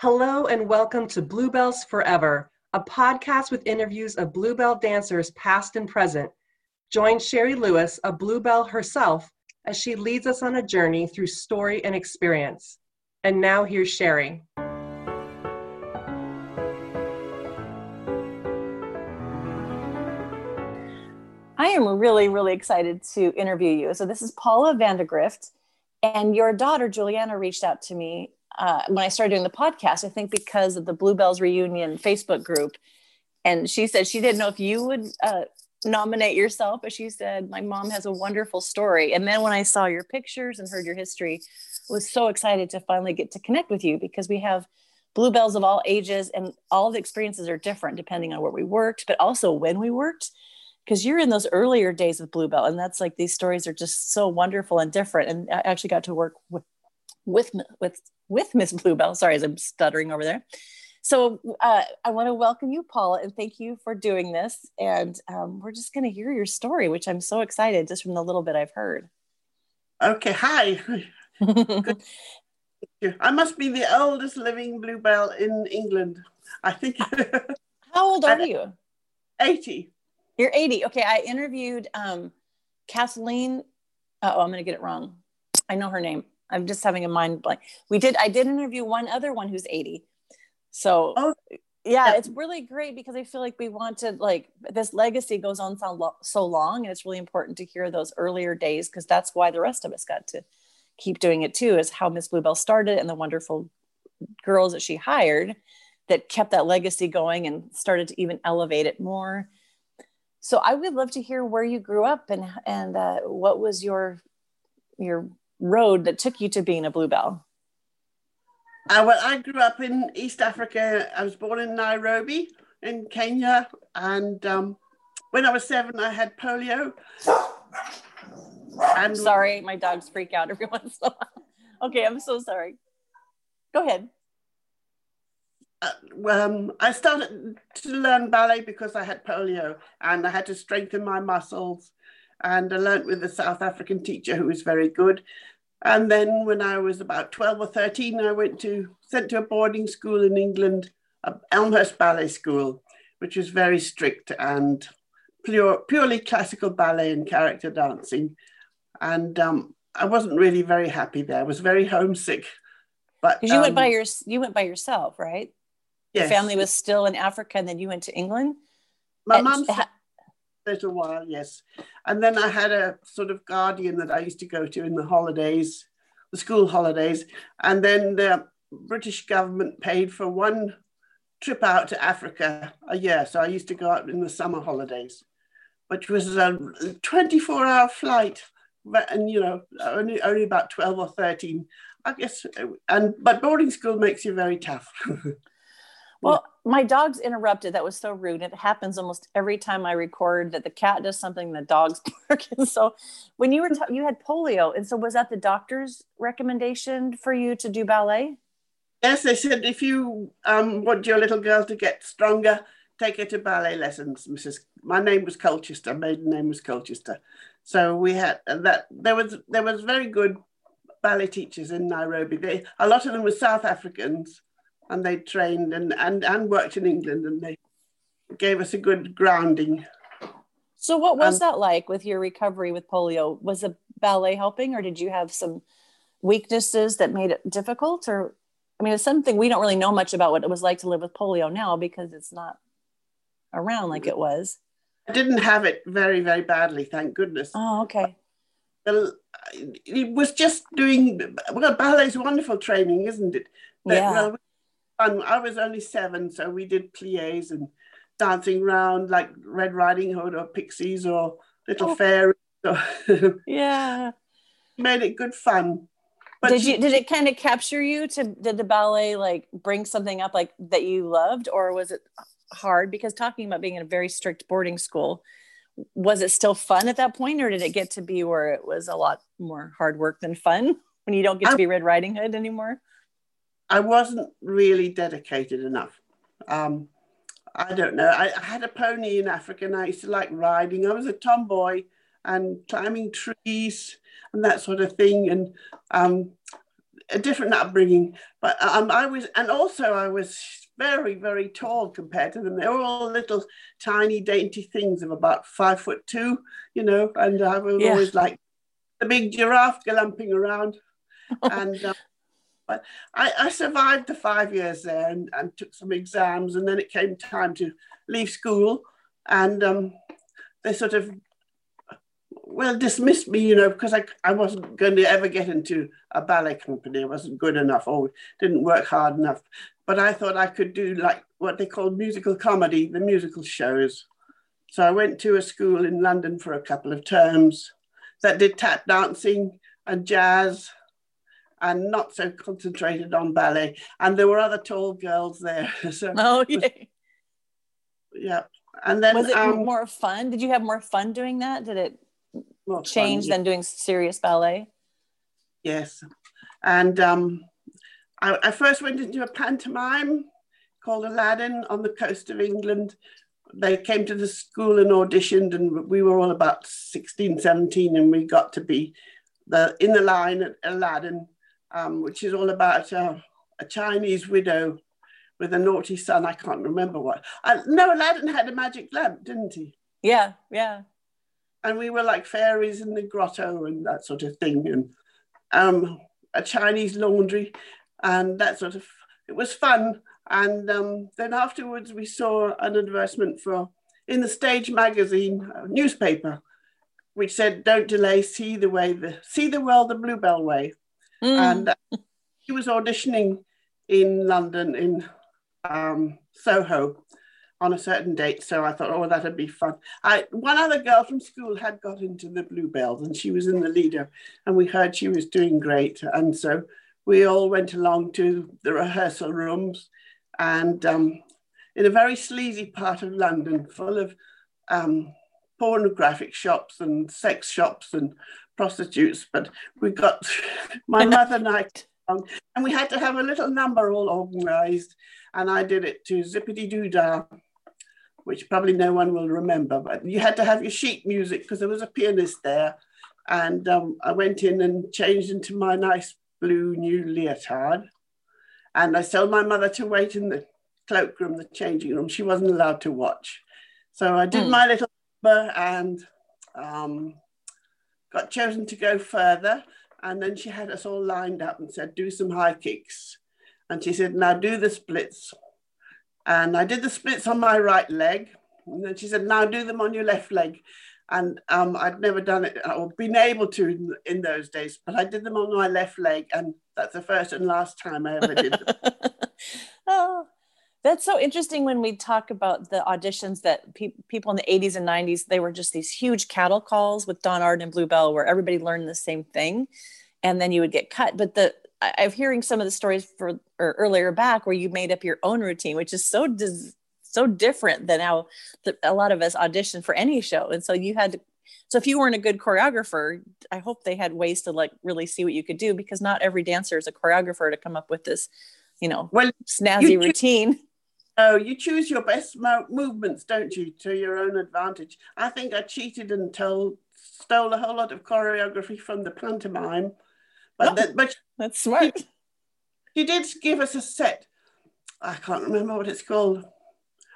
Hello and welcome to Bluebells Forever, a podcast with interviews of Bluebell dancers past and present. Join Sherry Lewis, a Bluebell herself, as she leads us on a journey through story and experience. And now here's Sherry. I am really, really excited to interview you. So, this is Paula Vandegrift, and your daughter, Juliana, reached out to me uh, when I started doing the podcast, I think because of the Bluebells Reunion Facebook group. And she said she didn't know if you would uh, nominate yourself, but she said, My mom has a wonderful story. And then when I saw your pictures and heard your history, I was so excited to finally get to connect with you because we have bluebells of all ages and all the experiences are different depending on where we worked, but also when we worked. Because you're in those earlier days with Bluebell, and that's like these stories are just so wonderful and different. And I actually got to work with with with with Miss Bluebell. Sorry, as I'm stuttering over there. So uh, I want to welcome you, Paula, and thank you for doing this. And um, we're just going to hear your story, which I'm so excited just from the little bit I've heard. Okay, hi. I must be the oldest living bluebell in England. I think. How old are you? 80. You're 80. Okay, I interviewed um, Kathleen. Oh, I'm going to get it wrong. I know her name. I'm just having a mind blank. We did, I did interview one other one who's 80. So, oh. yeah, it's really great because I feel like we wanted like, this legacy goes on so, so long. And it's really important to hear those earlier days because that's why the rest of us got to keep doing it too, is how Miss Bluebell started and the wonderful girls that she hired that kept that legacy going and started to even elevate it more. So I would love to hear where you grew up and and uh, what was your your road that took you to being a bluebell? Uh, well, I grew up in East Africa. I was born in Nairobi, in Kenya, and um, when I was seven, I had polio. I'm sorry, my dogs freak out every once in a while. Okay, I'm so sorry. Go ahead. Uh, um, I started to learn ballet because I had polio and I had to strengthen my muscles. And I learned with a South African teacher who was very good. And then when I was about 12 or 13, I went to, sent to a boarding school in England, Elmhurst Ballet School, which was very strict and pure, purely classical ballet and character dancing. And um, I wasn't really very happy there. I was very homesick. But you um, went by your you went by yourself, right? Yes. Your family was still in Africa, and then you went to England. My mom little while, yes. And then I had a sort of guardian that I used to go to in the holidays, the school holidays. And then the British government paid for one trip out to Africa a year. So I used to go out in the summer holidays, which was a 24 hour flight. And, you know, only, only about 12 or 13, I guess. And, but boarding school makes you very tough. Well, my dog's interrupted. That was so rude. It happens almost every time I record that the cat does something, the dog's barking. So when you were, you had polio. And so was that the doctor's recommendation for you to do ballet? Yes, they said if you um, want your little girl to get stronger, take her to ballet lessons, Mrs. My name was Colchester. Maiden name was Colchester. So we had that. There was there was very good ballet teachers in Nairobi. They, a lot of them were South Africans, and they trained and, and, and worked in England and they gave us a good grounding. So, what was um, that like with your recovery with polio? Was the ballet helping, or did you have some weaknesses that made it difficult? Or, I mean, it's something we don't really know much about what it was like to live with polio now because it's not around like it was. I didn't have it very, very badly, thank goodness. Oh, okay. It was just doing, well, ballet's wonderful training, isn't it? But, yeah. Well, fun. I was only seven, so we did plies and dancing around like Red Riding Hood or Pixies or Little oh. Fairies. yeah, made it good fun. But did you did it kind of capture you to did the ballet like bring something up like that you loved or was it hard because talking about being in a very strict boarding school was it still fun at that point or did it get to be where it was a lot more hard work than fun when you don't get to be red riding hood anymore I wasn't really dedicated enough. Um, I don't know. I, I, had a pony in Africa and I used to like riding. I was a tomboy and climbing trees and that sort of thing. And um, a different upbringing. But um, I was, and also I was very, very tall compared to them. They were all little tiny, dainty things of about five foot two, you know, and I was yeah. always like the big giraffe galumping around. and um, but I, I, survived the five years there and, and, took some exams, and then it came time to leave school, and um, they sort of well dismissed me, you know, because I, I wasn't going to ever get into a ballet company. I wasn't good enough or didn't work hard enough. But I thought I could do like what they call musical comedy, the musical shows. So I went to a school in London for a couple of terms that did tap dancing and jazz and not so concentrated on ballet. And there were other tall girls there. so oh, yeah. Yeah. And then was it um, more fun? Did you have more fun doing that? Did it change fun, yeah. than doing serious ballet? Yes. And um, I, I first went into a pantomime called Aladdin on the coast of England. They came to the school and auditioned, and we were all about 16, 17, and we got to be the in the line at Aladdin, um, which is all about a Chinese widow with a naughty son. I can't remember what. Uh, no, Aladdin had a magic lamp, didn't he? Yeah, yeah. And we were like fairies in the grotto and that sort of thing, and um, a Chinese laundry, and that sort of. It was fun. And um, then afterwards, we saw an advertisement for in the Stage magazine newspaper, which said, "Don't delay, see the way, the see the world the Bluebell way." Mm. And uh, he was auditioning in London in um, Soho on a certain date. So I thought, oh, that'd be fun. I one other girl from school had got into the Bluebells, and she was in the leader, and we heard she was doing great, and so we all went along to the rehearsal rooms, and um, in a very sleazy part of London, full of um, pornographic shops and sex shops and prostitutes. But we got my mother and I, and we had to have a little number all organised and I did it to Zippity Doo Dah, which probably no one will remember, but you had to have your sheet music because there was a pianist there. And um, I went in and changed into my nice blue new leotard. And I told my mother to wait in the cloakroom, the changing room. She wasn't allowed to watch. So I did mm. my little number and um, got chosen to go further. And then she had us all lined up and said, do some high kicks. And she said, now do the splits. And I did the splits on my right leg. And then she said, now do them on your left leg. And um, I'd never done it or been able to in, in, those days, but I did them on my left leg. And that's the first and last time I ever did them. that's so interesting when we talk about the auditions that pe- people in the 80s and 90s, they were just these huge cattle calls with Don Arden and Bluebell where everybody learned the same thing. And then you would get cut. But the I'm hearing some of the stories for or earlier back where you made up your own routine, which is so dis, so different than how the, a lot of us audition for any show. And so you had to. So if you weren't a good choreographer, I hope they had ways to like really see what you could do because not every dancer is a choreographer to come up with this, you know, well, snazzy routine. Oh, you choose your best mo- movements, don't you, to your own advantage? I think I cheated and told, stole a whole lot of choreography from the pantomime but, oh, that, but that's smart. She, did give us a set. I can't remember what it's called.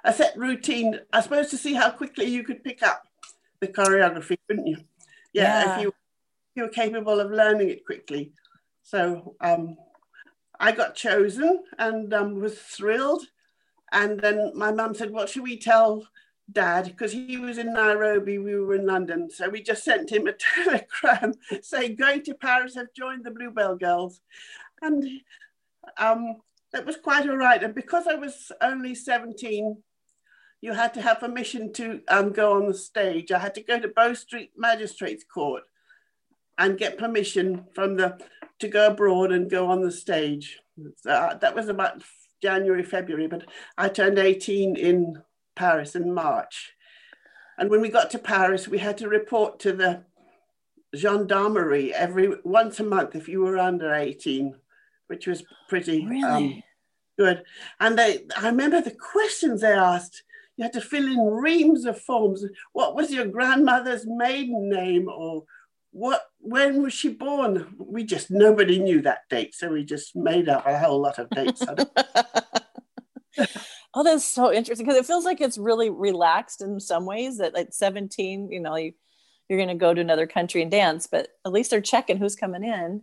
A set routine, I suppose, to see how quickly you could pick up the choreography, couldn't you? Yeah, yeah. if you you were capable of learning it quickly. So um, I got chosen and um, was thrilled. And then my mum said, "What should we tell dad because he was in Nairobi, we were in London. So we just sent him a telegram saying, going to Paris, have joined the Bluebell Girls. And um, it was quite all right. And because I was only 17, you had to have permission to um, go on the stage. I had to go to Bow Street Magistrates Court and get permission from the to go abroad and go on the stage. So uh, that was about January, February, but I turned 18 in Paris in March. And when we got to Paris, we had to report to the gendarmerie every once a month if you were under 18, which was pretty really? um, good. And they, I remember the questions they asked. You had to fill in reams of forms. What was your grandmother's maiden name, or what when was she born? We just nobody knew that date, so we just made up a whole lot of dates. oh, that's so interesting because it feels like it's really relaxed in some ways. That at 17, you know, you you're going to go to another country and dance, but at least they're checking who's coming in.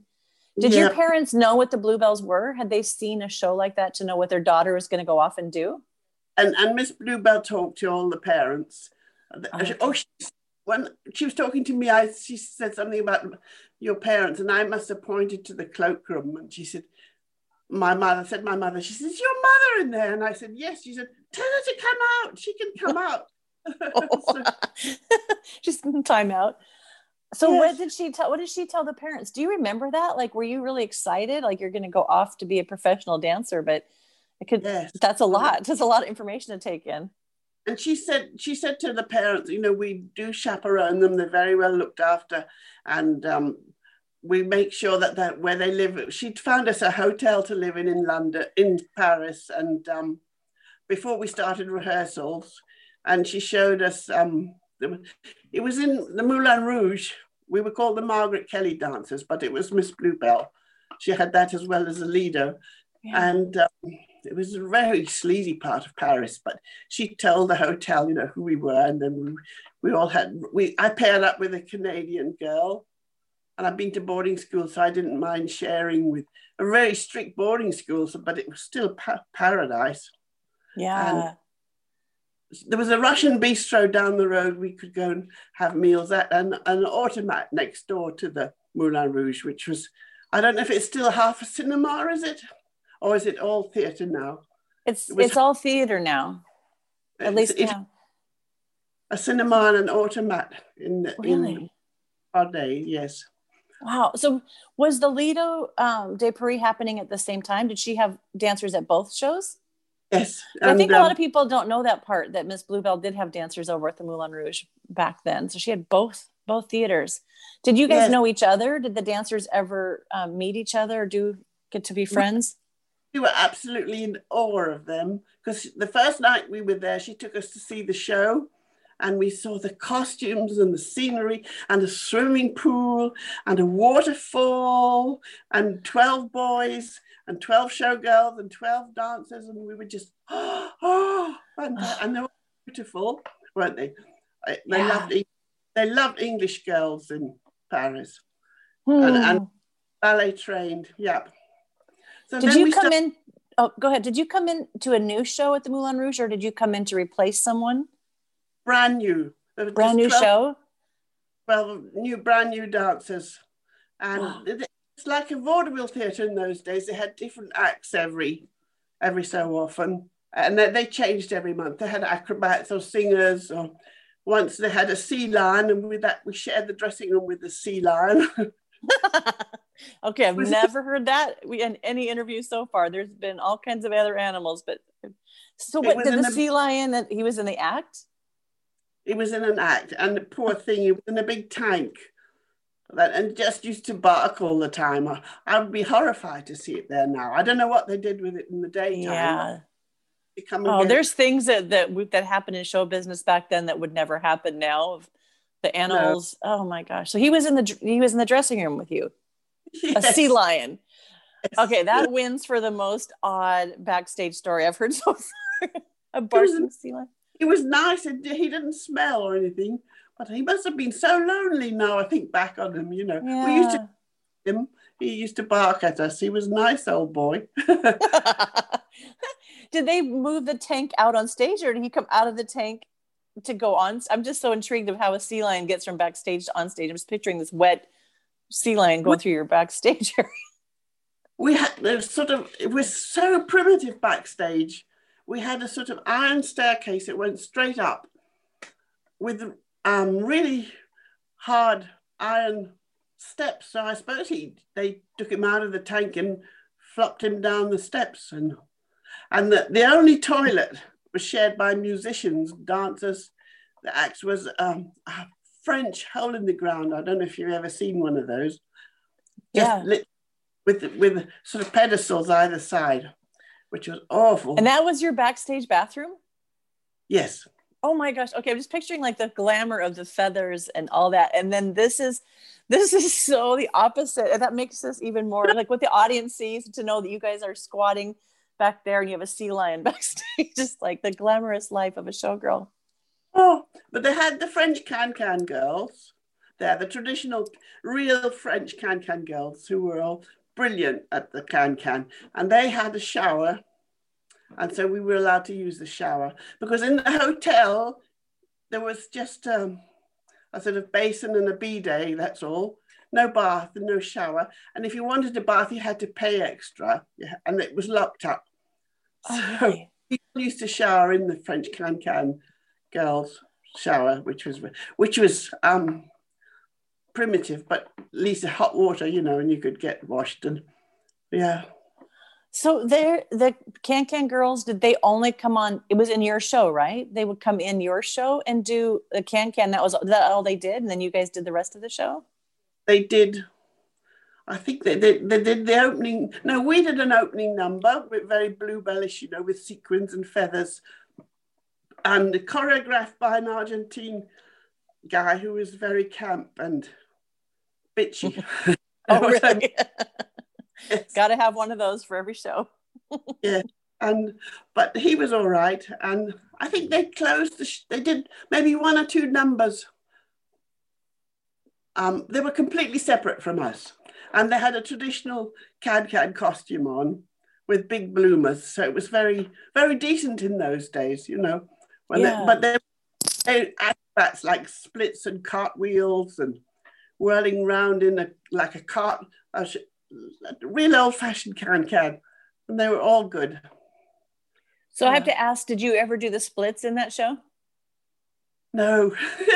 Did yeah. your parents know what the Bluebells were? Had they seen a show like that to know what their daughter was going to go off and do? And and Miss Bluebell talked to all the parents. Oh, oh she, when she was talking to me, I she said something about your parents, and I must have pointed to the cloakroom, and she said, "My mother said, my mother." She says, "Your mother in there?" And I said, "Yes." She said, "Tell her to come out. She can come out." Oh. so, Just time out. So yes. what did she tell? What did she tell the parents? Do you remember that? Like, were you really excited? Like, you're going to go off to be a professional dancer, but it could. Yes. That's a lot. That's a lot of information to take in. And she said, she said to the parents, you know, we do chaperone them. They're very well looked after, and um, we make sure that that where they live. She found us a hotel to live in in London, in Paris, and um, before we started rehearsals, and she showed us. Um, it was in the Moulin Rouge. We were called the Margaret Kelly dancers, but it was Miss Bluebell. She had that as well as a leader. Yeah. And um, it was a very sleazy part of Paris, but she told the hotel, you know, who we were. And then we, we all had, we, I paired up with a Canadian girl and I've been to boarding school, so I didn't mind sharing with a very strict boarding school, so, but it was still pa- paradise. Yeah. And there was a Russian bistro down the road we could go and have meals at, and an automat next door to the Moulin Rouge, which was, I don't know if it's still half a cinema, is it? Or is it all theatre now? It's it's all theatre now. At least now. A cinema and an automat in really? in our day, yes. Wow. So was the Lido um, de Paris happening at the same time? Did she have dancers at both shows? Yes. And, I think a lot um, of people don't know that part that Miss Bluebell did have dancers over at the Moulin Rouge back then. So she had both both theaters. Did you guys yes. know each other? Did the dancers ever um, meet each other or do get to be friends? We were absolutely in awe of them because the first night we were there, she took us to see the show and we saw the costumes and the scenery and a swimming pool and a waterfall and 12 boys and 12 showgirls and 12 dancers and we were just oh, oh and, they were beautiful weren't they they yeah. loved they loved english girls in paris hmm. and, and, ballet trained yeah so did you come start- in oh go ahead did you come in to a new show at the moulin rouge or did you come in to replace someone brand new brand new 12, show well new brand new dancers and wow it's like a vaudeville theatre in those days. They had different acts every every so often, and they, they changed every month. They had acrobats or singers, or once they had a sea lion, and with that we shared the dressing room with the sea lion. okay, I've never heard that we in any interview so far. There's been all kinds of other animals, but so what did the, the sea lion that he was in the act? He was in an act, and the poor thing, he was in a big tank that and just used to bark all the time. I, I would be horrified to see it there now. I don't know what they did with it in the daytime. Yeah. Oh, there's things that that that happened in show business back then that would never happen now. Of the animals. No. Oh my gosh! So he was in the he was in the dressing room with you. Yes. A sea lion. Okay, that wins for the most odd backstage story I've heard so far. a barking sea lion. It was nice. He didn't smell or anything. But he must have been so lonely now. I think back on him, you know. Yeah. We used to him. He used to bark at us. He was a nice old boy. did they move the tank out on stage, or did he come out of the tank to go on? I'm just so intrigued of how a sea lion gets from backstage to on stage. I'm just picturing this wet sea lion going we, through your backstage area. We had there's sort of it was so primitive backstage. We had a sort of iron staircase It went straight up with um, really hard iron steps. So I suppose he they took him out of the tank and flopped him down the steps. And and the, the only toilet was shared by musicians, dancers. The act was um, French hole in the ground. I don't know if you've ever seen one of those. yeah. Lit, with with sort of pedestals either side, which was awful. And that was your backstage bathroom. Yes. oh my gosh. Okay, I'm just picturing like the glamour of the feathers and all that. And then this is this is so the opposite. And that makes this even more like what the audience sees to know that you guys are squatting back there and you have a sea lion backstage, just like the glamorous life of a showgirl. Oh, but they had the French can can girls. They're the traditional, real French can can girls who were all brilliant at the can can. And they had a shower. And so we were allowed to use the shower because in the hotel, there was just um, a sort of basin and a bidet, that's all. No bath and no shower. And if you wanted a bath, you had to pay extra and it was locked up. Oh, so really? people used to shower in the French can can girls shower, which was which was um, primitive, but at least hot water, you know, and you could get washed and yeah. So there, the Can Can Girls, did they only come on? It was in your show, right? They would come in your show and do the Can Can. That was that all they did, and then you guys did the rest of the show. They did. I think they, they, they did the opening. No, we did an opening number with very bluebellish, you know, with sequins and feathers, and choreographed by an Argentine guy who was very camp and bitchy. Oh, really? Got to have one of those for every show. yeah, and but he was all right, and I think they closed. The sh- they did maybe one or two numbers. Um, they were completely separate from us, and they had a traditional can can costume on with big bloomers, so it was very very decent in those days, you know. When Yeah. they, but they, acrobats like splits and cartwheels and whirling round in a like a cart, a, a real old fashioned can can, and they were all good. So I have to ask, did you ever do the splits in that show? No.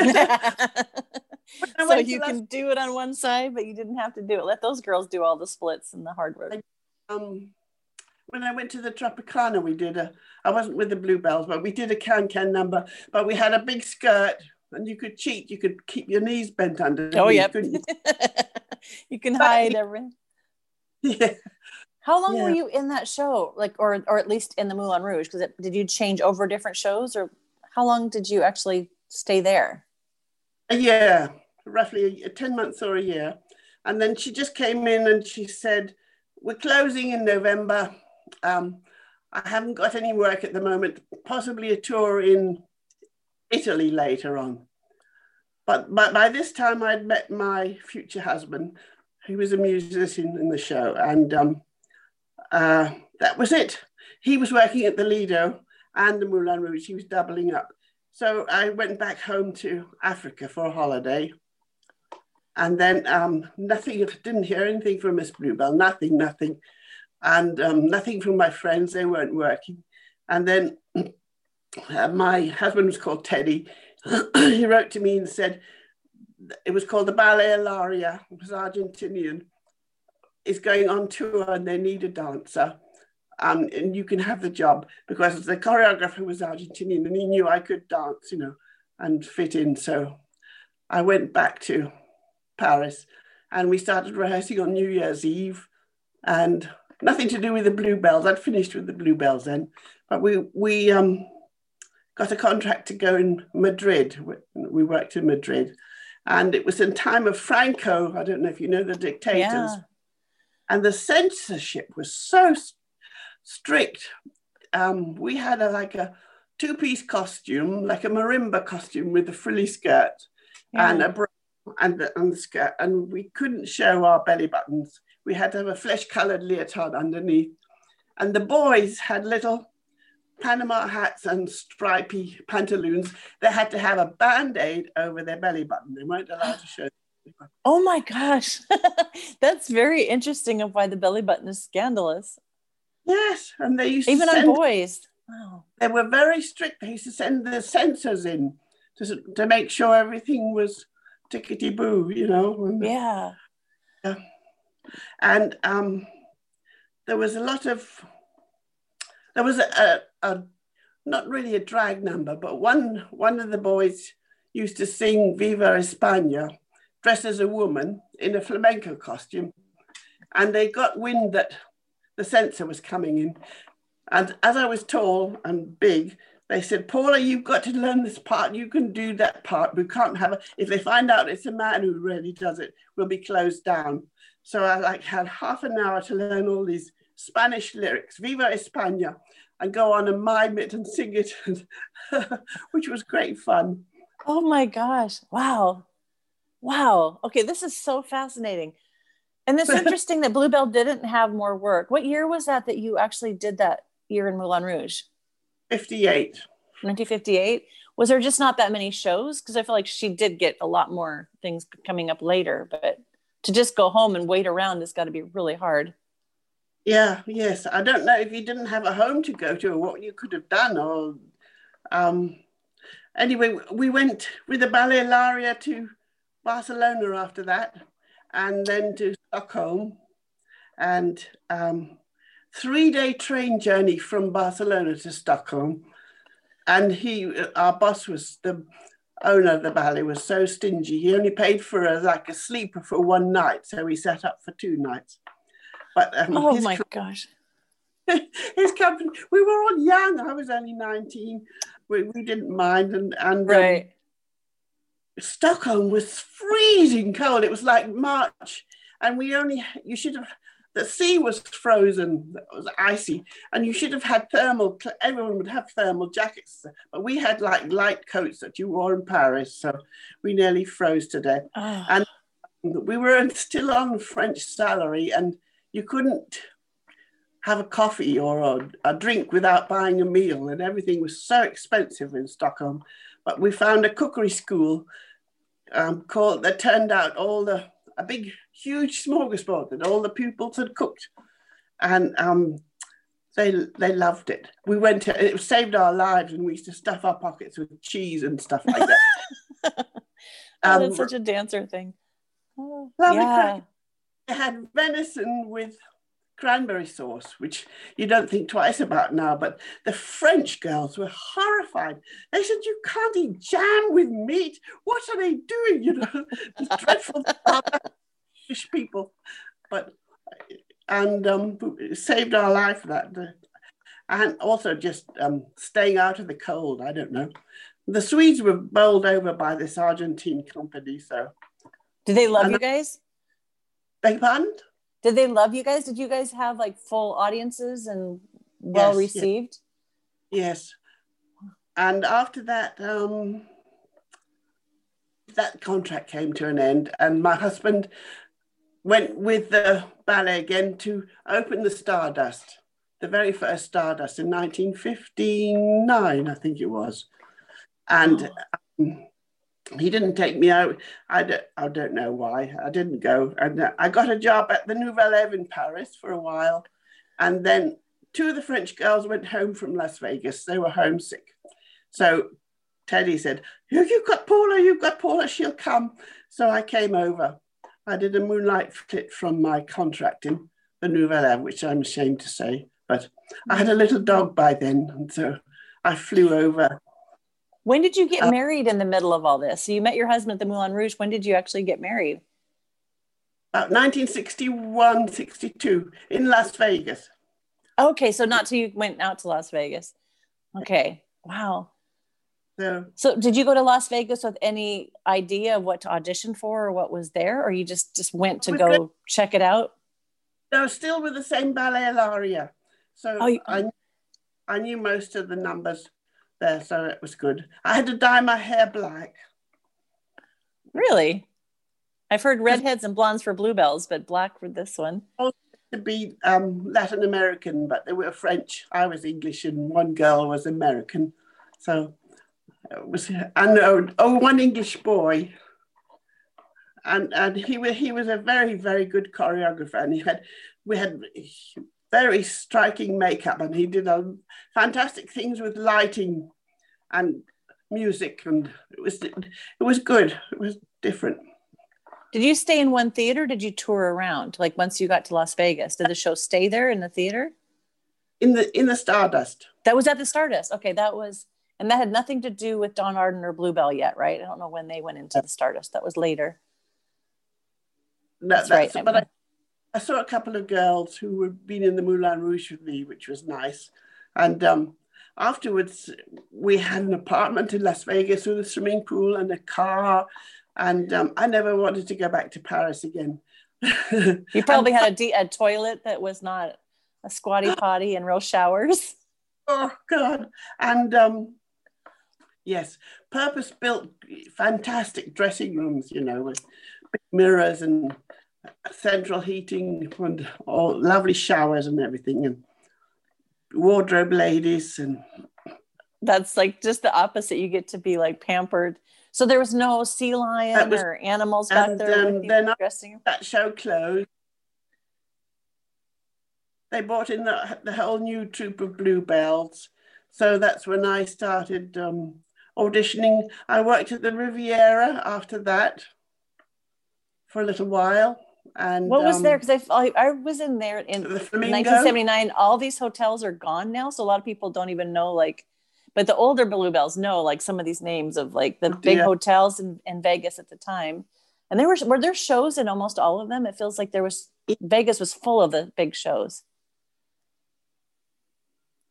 so you can do it on one side, but you didn't have to do it. Let those girls do all the splits and the hard work. um, when I went to the Tropicana, we did a, I wasn't with the Bluebells, but we did a can can number, but we had a big skirt and you could cheat. You could keep your knees bent under. Oh, couldn't you can hide everything. Yeah. How long were you in that show? Like, or or at least in the Moulin Rouge? Because did you change over different shows, or how long did you actually stay there? A year, roughly a, 10 months or a year. And then she just came in and she said, We're closing in November. Um, I haven't got any work at the moment, possibly a tour in Italy later on. But, but by this time, I'd met my future husband, who was a musician in the show. And um, uh, that was it. He was working at the Lido and the Moulin Rouge. He was doubling up. So I went back home to Africa for a holiday. And then um, nothing, didn't hear anything from Miss Bluebell, nothing, nothing. And um, nothing from my friends, they weren't working. And then uh, my husband was called Teddy. he wrote to me and said, it was called the Ballet Ilaria, it was Argentinian, is going on tour and they need a dancer. Um, and you can have the job because the choreographer was Argentinian and he knew I could dance, you know, and fit in. So I went back to Paris and we started rehearsing on New Year's Eve and nothing to do with the Bluebells. I'd finished with the Bluebells then, but we, we um, got a contract to go in Madrid. We- worked in Madrid and it was in time of Franco. I don't know if you know the dictators Yeah. and the censorship was so strict. Um, we had a, like a two-piece costume, like a marimba costume with a frilly skirt and a bra and the, and the skirt, and we couldn't show our belly buttons. We had to have a flesh-colored leotard underneath, and the boys had little Panama hats and stripy pantaloons. They had to have a band-aid over their belly button. They weren't allowed to show. Oh my gosh, that's very interesting. Of why the belly button is scandalous, Yes, and they used even to on boys. Wow. they were very strict. They used to send the censors in to, to make sure everything was tickety boo, you know. And, Yeah. And um, there was a lot of, there was a, a, a, not really a drag number, but one, one of the boys used to sing Viva España dressed as a woman in a flamenco costume. And they got wind that the censor was coming in. And as I was tall and big, they said, Paula, you've got to learn this part. You can do that part. We can't have it. If they find out it's a man who really does it, we'll be closed down. So I like had half an hour to learn all these Spanish lyrics, Viva España, and go on and mime it and sing it, which was great fun. Oh my gosh. Wow. Wow. Okay, this is so fascinating. And it's interesting that Bluebell didn't have more work. What year was that that you actually did that year in Moulin Rouge? 58. 1958. Was there just not that many shows? Because I feel like she did get a lot more things coming up later, but to just go home and wait around has got to be really hard. Yeah, yes. I don't know if you didn't have a home to go to or what you could have done. Or um, anyway, we went with the Ballet Laria to Barcelona after that, and then to Stockholm, and um, three-day train journey from Barcelona to Stockholm. And he, our boss was the owner of the ballet was so stingy. He only paid for a, like a sleeper for one night, so we set up for two nights. But um, oh my co- gosh, his company. We were all young. I was only nineteen. We, we didn't mind, and and um, right. Um, Stockholm was freezing cold. It was like March, and we only you should have the sea was frozen, it was icy, and you should have had thermal, everyone would have thermal jackets, but we had like light coats that you wore in Paris, so we nearly froze to death. Oh. And we were still on French salary, and you couldn't have a coffee or a, a drink without buying a meal, and everything was so expensive in Stockholm. But we found a cookery school um, called that turned out all the a big, huge smorgasbord that all the pupils had cooked, and um, they they loved it. We went to it saved our lives, and we used to stuff our pockets with cheese and stuff like that. oh, um, that's such a dancer thing. Oh, yeah. They had venison with cranberry sauce, which you don't think twice about now. But the French girls were horrified. They said, "You can't eat jam with meat. What are they doing?" You know, dreadful fish people. But and um, saved our life that, and also just um, staying out of the cold. I don't know. The Swedes were bowled over by this Argentine company. So, did they love you guys? Beg pardon? Did they love you guys? Did you guys have like full audiences and well yes, received? Yes. And after that, um, that contract came to an end, and my husband went with the ballet again to open the Stardust, the very first Stardust in 1959, I think it was. And um, he didn't take me out. I don't, I don't know why. I didn't go. And uh, I got a job at the Nouvelle Eve in Paris for a while. And then two of the French girls went home from Las Vegas. They were homesick. So Teddy said, You've got Paula, you've got Paula, she'll come. So I came over. I did a moonlight flit from my contract in the Nouvelle which I'm ashamed to say. But I had a little dog by then. And so I flew over when did you get uh, married in the middle of all this? So you met your husband at the Moulin Rouge. When did you actually get married? About 1961, 62 in Las Vegas. Okay, so not till you went out to Las Vegas. Okay, wow. So, so did you go to Las Vegas with any idea of what to audition for or what was there, or you just just went to go good. check it out? No, still with the same ballet Laria. So oh, you, I I knew most of the numbers there, so it was good. I had to dye my hair black. Really? I've heard redheads and blondes for bluebells, but black for this one. To be um, Latin American, but they were French. I was English, and one girl was American. So it was, and oh, oh one English boy, and and he was he was a very very good choreographer, and he had we had very striking makeup and he did a, fantastic things with lighting and music and it was it was good. It was different. Did you stay in one theater did you tour around? Like once you got to las vegas did the show stay there in the theater? In the in the stardust. That was at the stardust. Okay that was and that had nothing to do with Don Arden or Bluebell yet, right? I don't know when they went into the Stardust. That was later. No, that's, that's right. But I, I saw a couple of girls who had been in the Moulin Rouge with me, which was nice. And um, afterwards, we had an apartment in Las Vegas with a swimming pool and a car. And um, I never wanted to go back to Paris again. you probably had a, de- a toilet that was not a squatty potty and real showers. Oh, God. And um, yes, purpose built, fantastic dressing rooms, you know, with mirrors and central heating and all lovely showers and everything. And wardrobe ladies and that's like just the opposite. You get to be like pampered. So there was no sea lion was, or animals back and, there um, then dressing that show closed they brought in the, the whole new troupe of bluebells. So that's when i started um, auditioning i worked at the riviera after that for a little while and what was um, there? Because I, I was in there in the 1979. All these hotels are gone now, so a lot of people don't even know like. But the older bluebells know like some of these names of like the big yeah. hotels in, in Vegas at the time, and there were were there shows in almost all of them. It feels like there was Vegas was full of the big shows.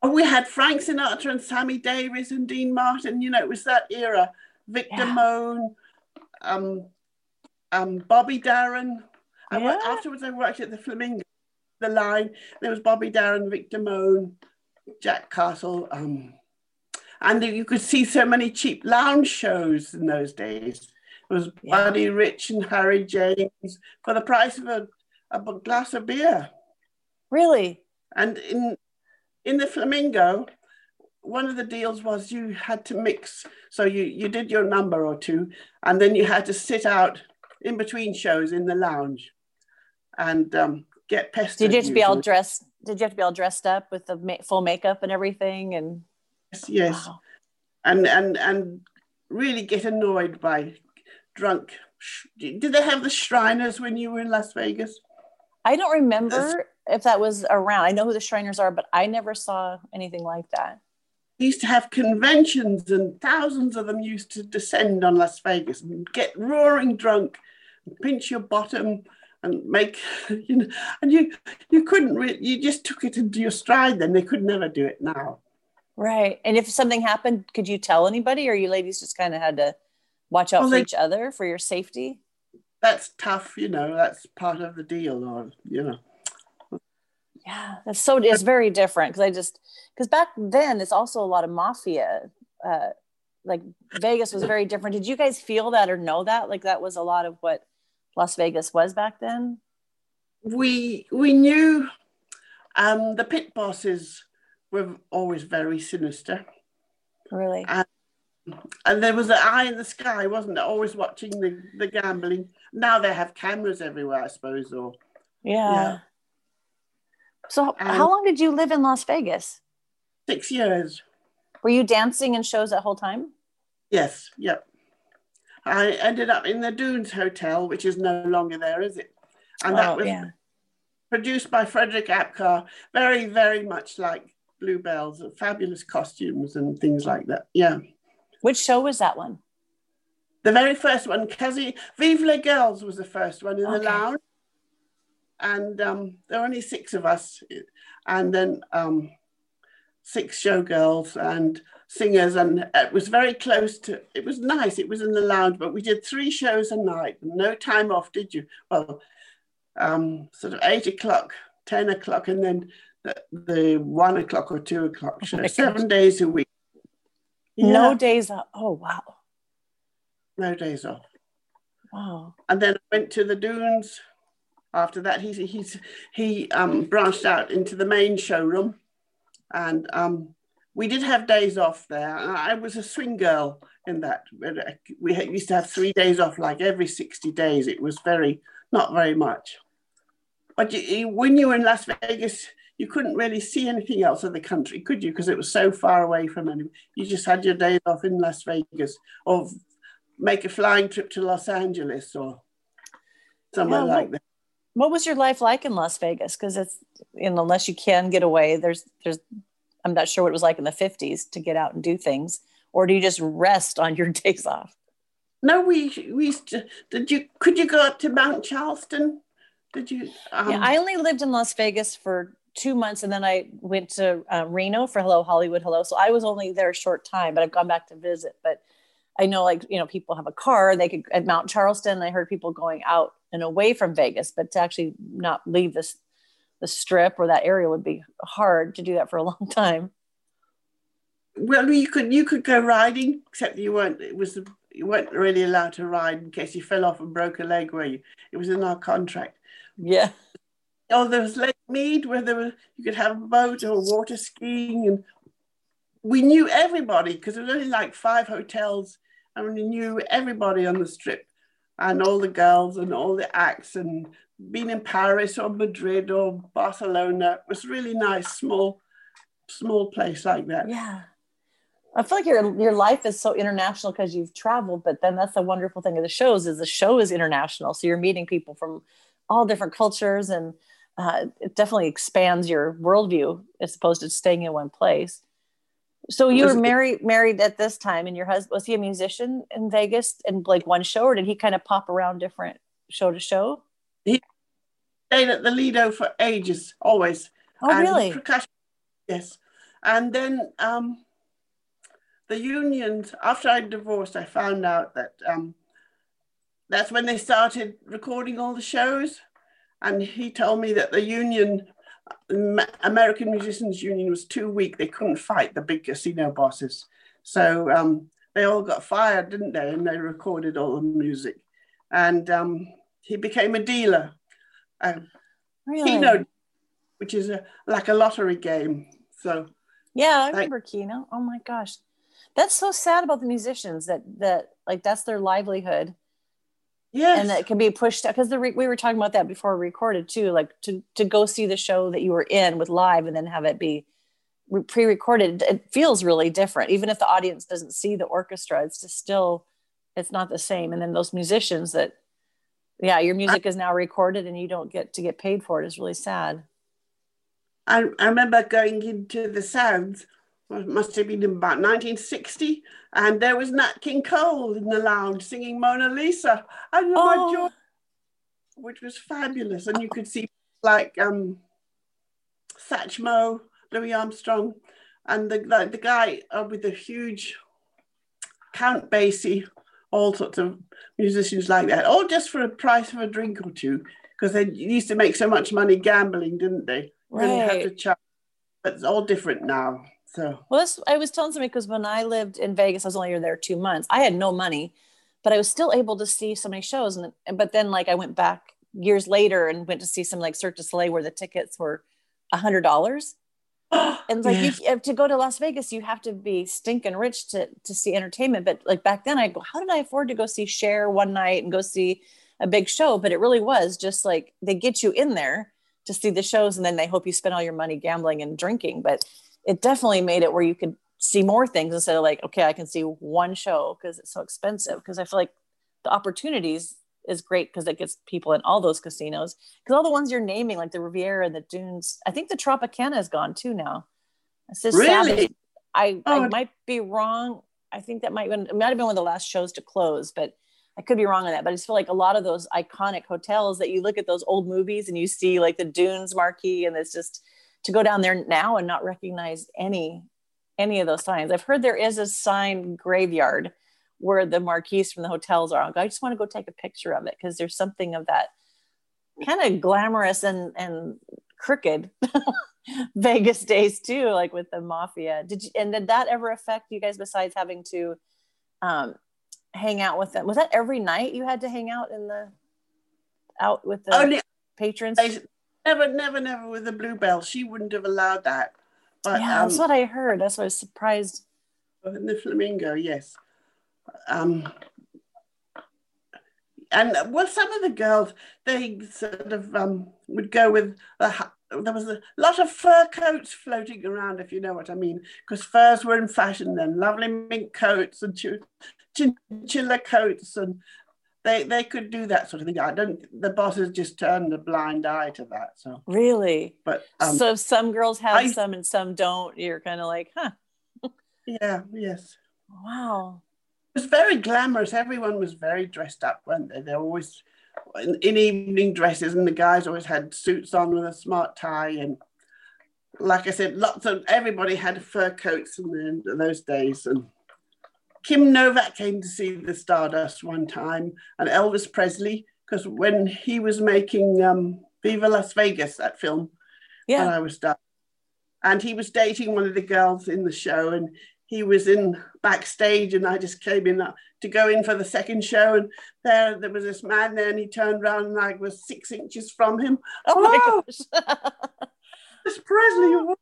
We had Frank Sinatra and Sammy Davis and Dean Martin. You know, it was that era. Victor yeah. Moan, um, um, Bobby Darin. I yeah. went, afterwards, I worked at the Flamingo, the line. There was Bobby Darin, Victor Moan, Jack Castle. Um, and you could see so many cheap lounge shows in those days. It was yeah. Buddy Rich and Harry James for the price of a, a glass of beer. Really? And in in the Flamingo, one of the deals was you had to mix. So you, you did your number or two, and then you had to sit out in between shows in the lounge and um, get pestered. Did you have to be all dressed? Did you have to be all dressed up with the ma- full makeup and everything? And yes, yes. Wow. and and and really get annoyed by drunk. Did they have the Shriners when you were in Las Vegas? I don't remember if that was around. I know who the Shriners are, but I never saw anything like that. used to have conventions, and thousands of them used to descend on Las Vegas and get roaring drunk, pinch your bottom, and make you know and you you couldn't re- you just took it into your stride then they could never do it now right and if something happened could you tell anybody or you ladies just kind of had to watch out well, for they, each other for your safety that's tough you know that's part of the deal or you know yeah that's so it's very different because i just because back then it's also a lot of mafia uh like vegas was very different did you guys feel that or know that like that was a lot of what Las Vegas was back then? We we knew um, the pit bosses were always very sinister. Really? And, and there was an eye in the sky, wasn't there? Always watching the, the gambling. Now they have cameras everywhere, I suppose. Or yeah. yeah. So and how long did you live in Las Vegas? Six years. Were you dancing in shows that whole time? Yes. Yep. I ended up in the Dunes Hotel, which is no longer there, is it? And that oh, was yeah. produced by Frederick Apcar, very, very much like Bluebells, fabulous costumes and things like that. Yeah. Which show was that one? The very first one, Kazi Vive les Girls was the first one in okay. the lounge. And um, there were only six of us. And then um, six showgirls and singers. And it was very close to it was nice. It was in the lounge but we did three shows a night no time off did you? Well um, sort of eight o'clock ten o'clock and then the, the one o'clock or two o'clock show. Oh seven days a week. Yeah. no days off oh wow. No days off. Wow. And then I went to the dunes after that he's he's he um, branched out into the main showroom and um, we did have days off there. I was a swing girl in that. We used to have three days off, like every 60 days. It was very, not very much. But you, when you were in Las Vegas, you couldn't really see anything else of the country, could you? Because it was so far away from anyone. You just had your days off in Las Vegas or make a flying trip to Los Angeles or somewhere yeah, like that. What was your life like in Las Vegas? Because it's, you know, unless you can get away, there's, there's I'm not sure what it was like in the 50s to get out and do things. Or do you just rest on your days off? No, we we used to, did you could you go up to Mount Charleston? Did you um... Yeah, I only lived in Las Vegas for two months, and then I went to uh, Reno for Hello Hollywood Hello. So I was only there a short time, but I've gone back to visit. But I know, like you know, people have a car. They could at Mount Charleston. I heard people going out and away from Vegas, but to actually not leave this the strip or that area would be hard to do that for a long time. Well, you could you could go riding, except you weren't. It was you weren't really allowed to ride in case you fell off and broke a leg. Where you? It was in our contract. Yeah. Oh, there was Lake Mead where there was you could have a boat or water skiing, and we knew everybody because there was only like five hotels, and we knew everybody on the strip, and all the girls and all the acts, and being in Paris or Madrid or Barcelona it was really nice, small, small place like that. Yeah. I feel like your your life is so international because you've traveled, but then that's the wonderful thing of the shows is the show is international. So you're meeting people from all different cultures, and uh, it definitely expands your worldview as opposed to staying in one place. So you were married married at this time, and your husband was he a musician in Vegas and like one show, or did he kind of pop around different show to show? He stayed at the Lido for ages, always. Oh, and really? Yes, and then. Um, the unions, after I divorced, I found out that um, that's when they started recording all the shows. And he told me that the union, American Musicians Union, was too weak. They couldn't fight the big casino bosses. So um, they all got fired, didn't they? And they recorded all the music. And um, he became a dealer. Uh, really? Keno, which is a, like a lottery game. So yeah, I remember like, Keno. Oh my gosh that's so sad about the musicians that that like that's their livelihood yeah and that can be pushed because the we were talking about that before we recorded too like to to go see the show that you were in with live and then have it be pre-recorded it feels really different. Even if the audience doesn't see the orchestra it's just still it's not the same. And then those musicians that yeah your music I, is now recorded and you don't get to get paid for it is really sad. I, I remember going into the sounds must have been about 1960, and there was Nat King Cole in the lounge singing Mona Lisa. And oh. my joy, which was fabulous. And you could see like um, Satchmo, Louis Armstrong, and the, the, the guy uh, with the huge Count Basie, all sorts of musicians like that, all just for a price of a drink or two, because they used to make so much money gambling, didn't they? Right. Really had to charge. But it's all different now. So well, this, I was telling somebody because when I lived in Vegas, I was only there two months. I had no money, but I was still able to see so many shows. And but then like I went back years later and went to see some like Cirque du Soleil where the tickets were a hundred dollars. and like yes. you, to go to Las Vegas, you have to be stinking rich to to see entertainment. But like back then, I go, how did I afford to go see Cher one night and go see a big show? But it really was just like they get you in there to see the shows, and then they hope you spend all your money gambling and drinking. But it definitely made it where you could see more things instead of like, okay, I can see one show because it's so expensive. Because I feel like the opportunities is great because it gets people in all those casinos. Because all the ones you're naming, like the Riviera and the Dunes, I think the Tropicana is gone too now. It's just really? I, oh. I might be wrong. I think that might been, it might have been one of the last shows to close, but I could be wrong on that. But I just feel like a lot of those iconic hotels that you look at those old movies and you see like the Dunes marquee, and it's just to go down there now and not recognize any any of those signs. I've heard there is a sign graveyard where the marquees from the hotels are. I just want to go take a picture of it because there's something of that kind of glamorous and and crooked Vegas days too, like with the mafia. Did you and did that ever affect you guys besides having to um, hang out with them? Was that every night you had to hang out in the out with the Only, patrons? Never, never, never with a bluebell. She wouldn't have allowed that. But, yeah, um, that's what I heard. That's why I was surprised. In the flamingo, yes. Um, and well, some of the girls they sort of um, would go with a, there was a lot of fur coats floating around, if you know what I mean, because furs were in fashion then. Lovely mink coats and chinchilla coats and they they could do that sort of thing. I don't. The bosses just turned a blind eye to that. So really, but um, so some girls have I, some and some don't. You're kind of like, huh? yeah. Yes. Wow. It was very glamorous. Everyone was very dressed up, weren't they? They're always in, in evening dresses, and the guys always had suits on with a smart tie. And like I said, lots of everybody had fur coats in, the, those days. And Kim Novak came to see the Stardust one time, and Elvis Presley, because when he was making um, Viva Las Vegas, that film, Yeah. I was done, and he was dating one of the girls in the show, and he was in backstage, and I just came in to go in for the second show, and there there was this man there, and he turned around, and I was six inches from him. oh my Oh, gosh. it's Presley.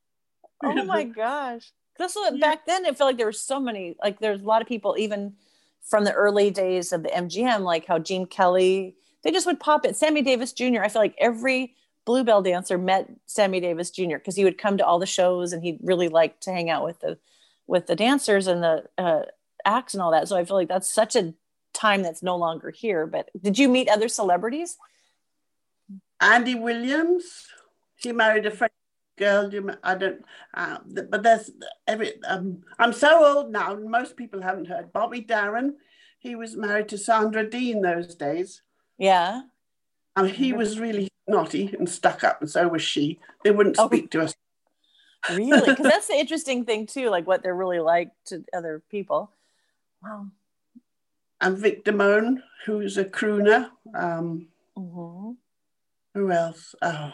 oh my gosh. What Yeah. back then it felt like there were so many, like there's a lot of people even from the early days of the MGM, like how Gene Kelly, they just would pop it. Sammy Davis Jr. I feel like every Bluebell dancer met Sammy Davis Jr. because he would come to all the shows and he really liked to hang out with the with the dancers and the uh, acts and all that. So I feel like that's such a time that's no longer here. But did you meet other celebrities? Andy Williams. He married a French girl. you I don't. Uh, but there's every. Um, I'm so old now. Most people haven't heard. Bobby Darin He was married to Sandra Dean those days. Yeah. and he was really naughty and stuck up, and so was she. They wouldn't Oh. speak to us. really because that's the interesting thing too like what they're really like to other people wow And Vic Damone, who's a crooner. Um, hmm who else? Oh.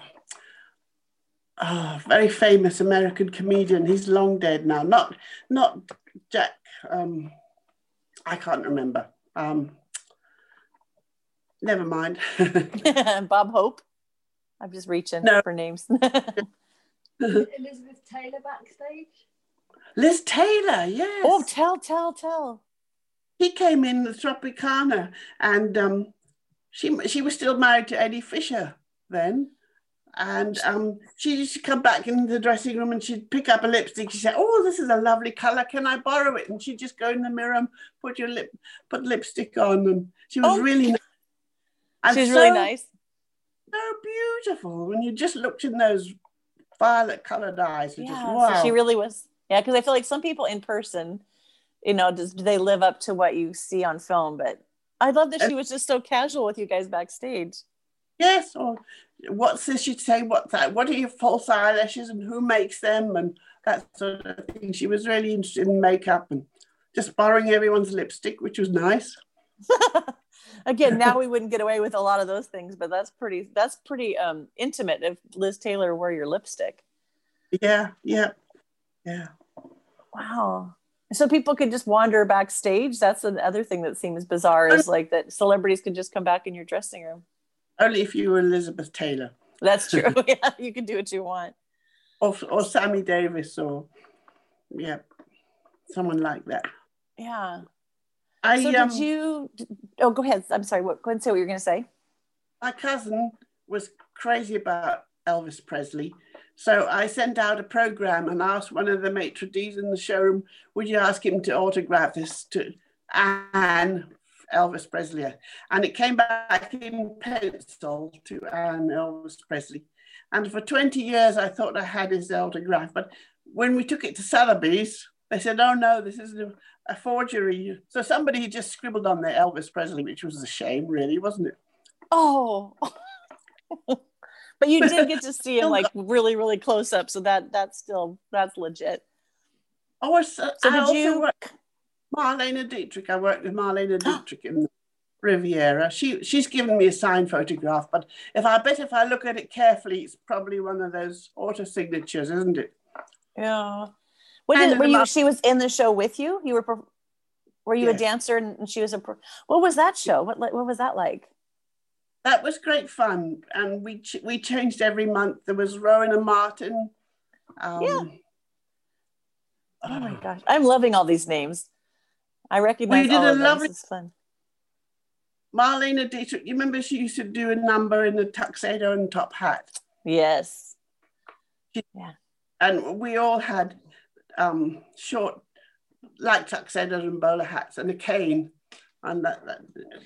Oh, very famous American comedian. He's long dead now. Not not Jack. Um, I can't remember. Um, never mind. bob hope i'm just reaching No. for names Elizabeth Taylor backstage. Liz Taylor, yes. oh tell tell tell he came in the Tropicana, and um, she she was still married to Eddie Fisher then. And um, she used to come back in the dressing room and she'd pick up a lipstick. She said, "Oh, this is a lovely color. Can I borrow it?" And she'd just go in the mirror and put your lip, put lipstick on. And she was Oh, really, nice. And she's really so- nice so beautiful. When you just looked in those violet colored eyes, yeah just so she really was yeah because i feel like some people in person you know does do they live up to what you see on film but i love that she was just so casual with you guys backstage Yes, or what's this you'd say, what's that? What are your false eyelashes and who makes them and that sort of thing. She was really interested in makeup and just borrowing everyone's lipstick, which was nice. again now we wouldn't get away with a lot of those things but that's pretty that's pretty um intimate if liz taylor wore your lipstick Yeah, yeah, yeah. wow so people could just wander backstage that's another thing that seems bizarre is like that celebrities could just come back in your dressing room Only if you were Elizabeth Taylor. That's true. Yeah you can do what you want. Or, or Sammy Davis or, yeah, someone like that. yeah. I, so um, did you oh go ahead. I'm sorry. What go ahead and say what you're going to say. My cousin was crazy about Elvis Presley. So I sent out a program and asked one of the maitre d's in the showroom, would you ask him to autograph this to Anne Elvis Presley? And it came back in pencil to Anne Elvis Presley. And for 20 years, I thought I had his autograph. But when we took it to Sotheby's, they said, oh no, this is a, a forgery. So somebody just scribbled on there Elvis Presley, which was a shame, really, wasn't it? oh but you did get to see him like really really close up so that that's still that's legit Oh, so so did you worked Marlene Dietrich. I worked with Marlene Dietrich in Riviera. She she's given me a signed photograph, but if I bet if I look at it carefully, it's probably one of those auto signatures, isn't it? Yeah. Did, were you? She was in the show with you. You were. Were you a dancer and she was a? What was that show? What What was that like? That was great fun, and we ch- we changed every month. There was Rowan and Martin. Um, Yeah. Oh my gosh, I'm loving all these names. I recognize We did all a of lovely- is fun. Marlene Dietrich. You remember she used to do a number in the tuxedo and top hat. Yes. Yeah. and we all had um, short, like tuxedos and bowler hats and a cane, and that, that,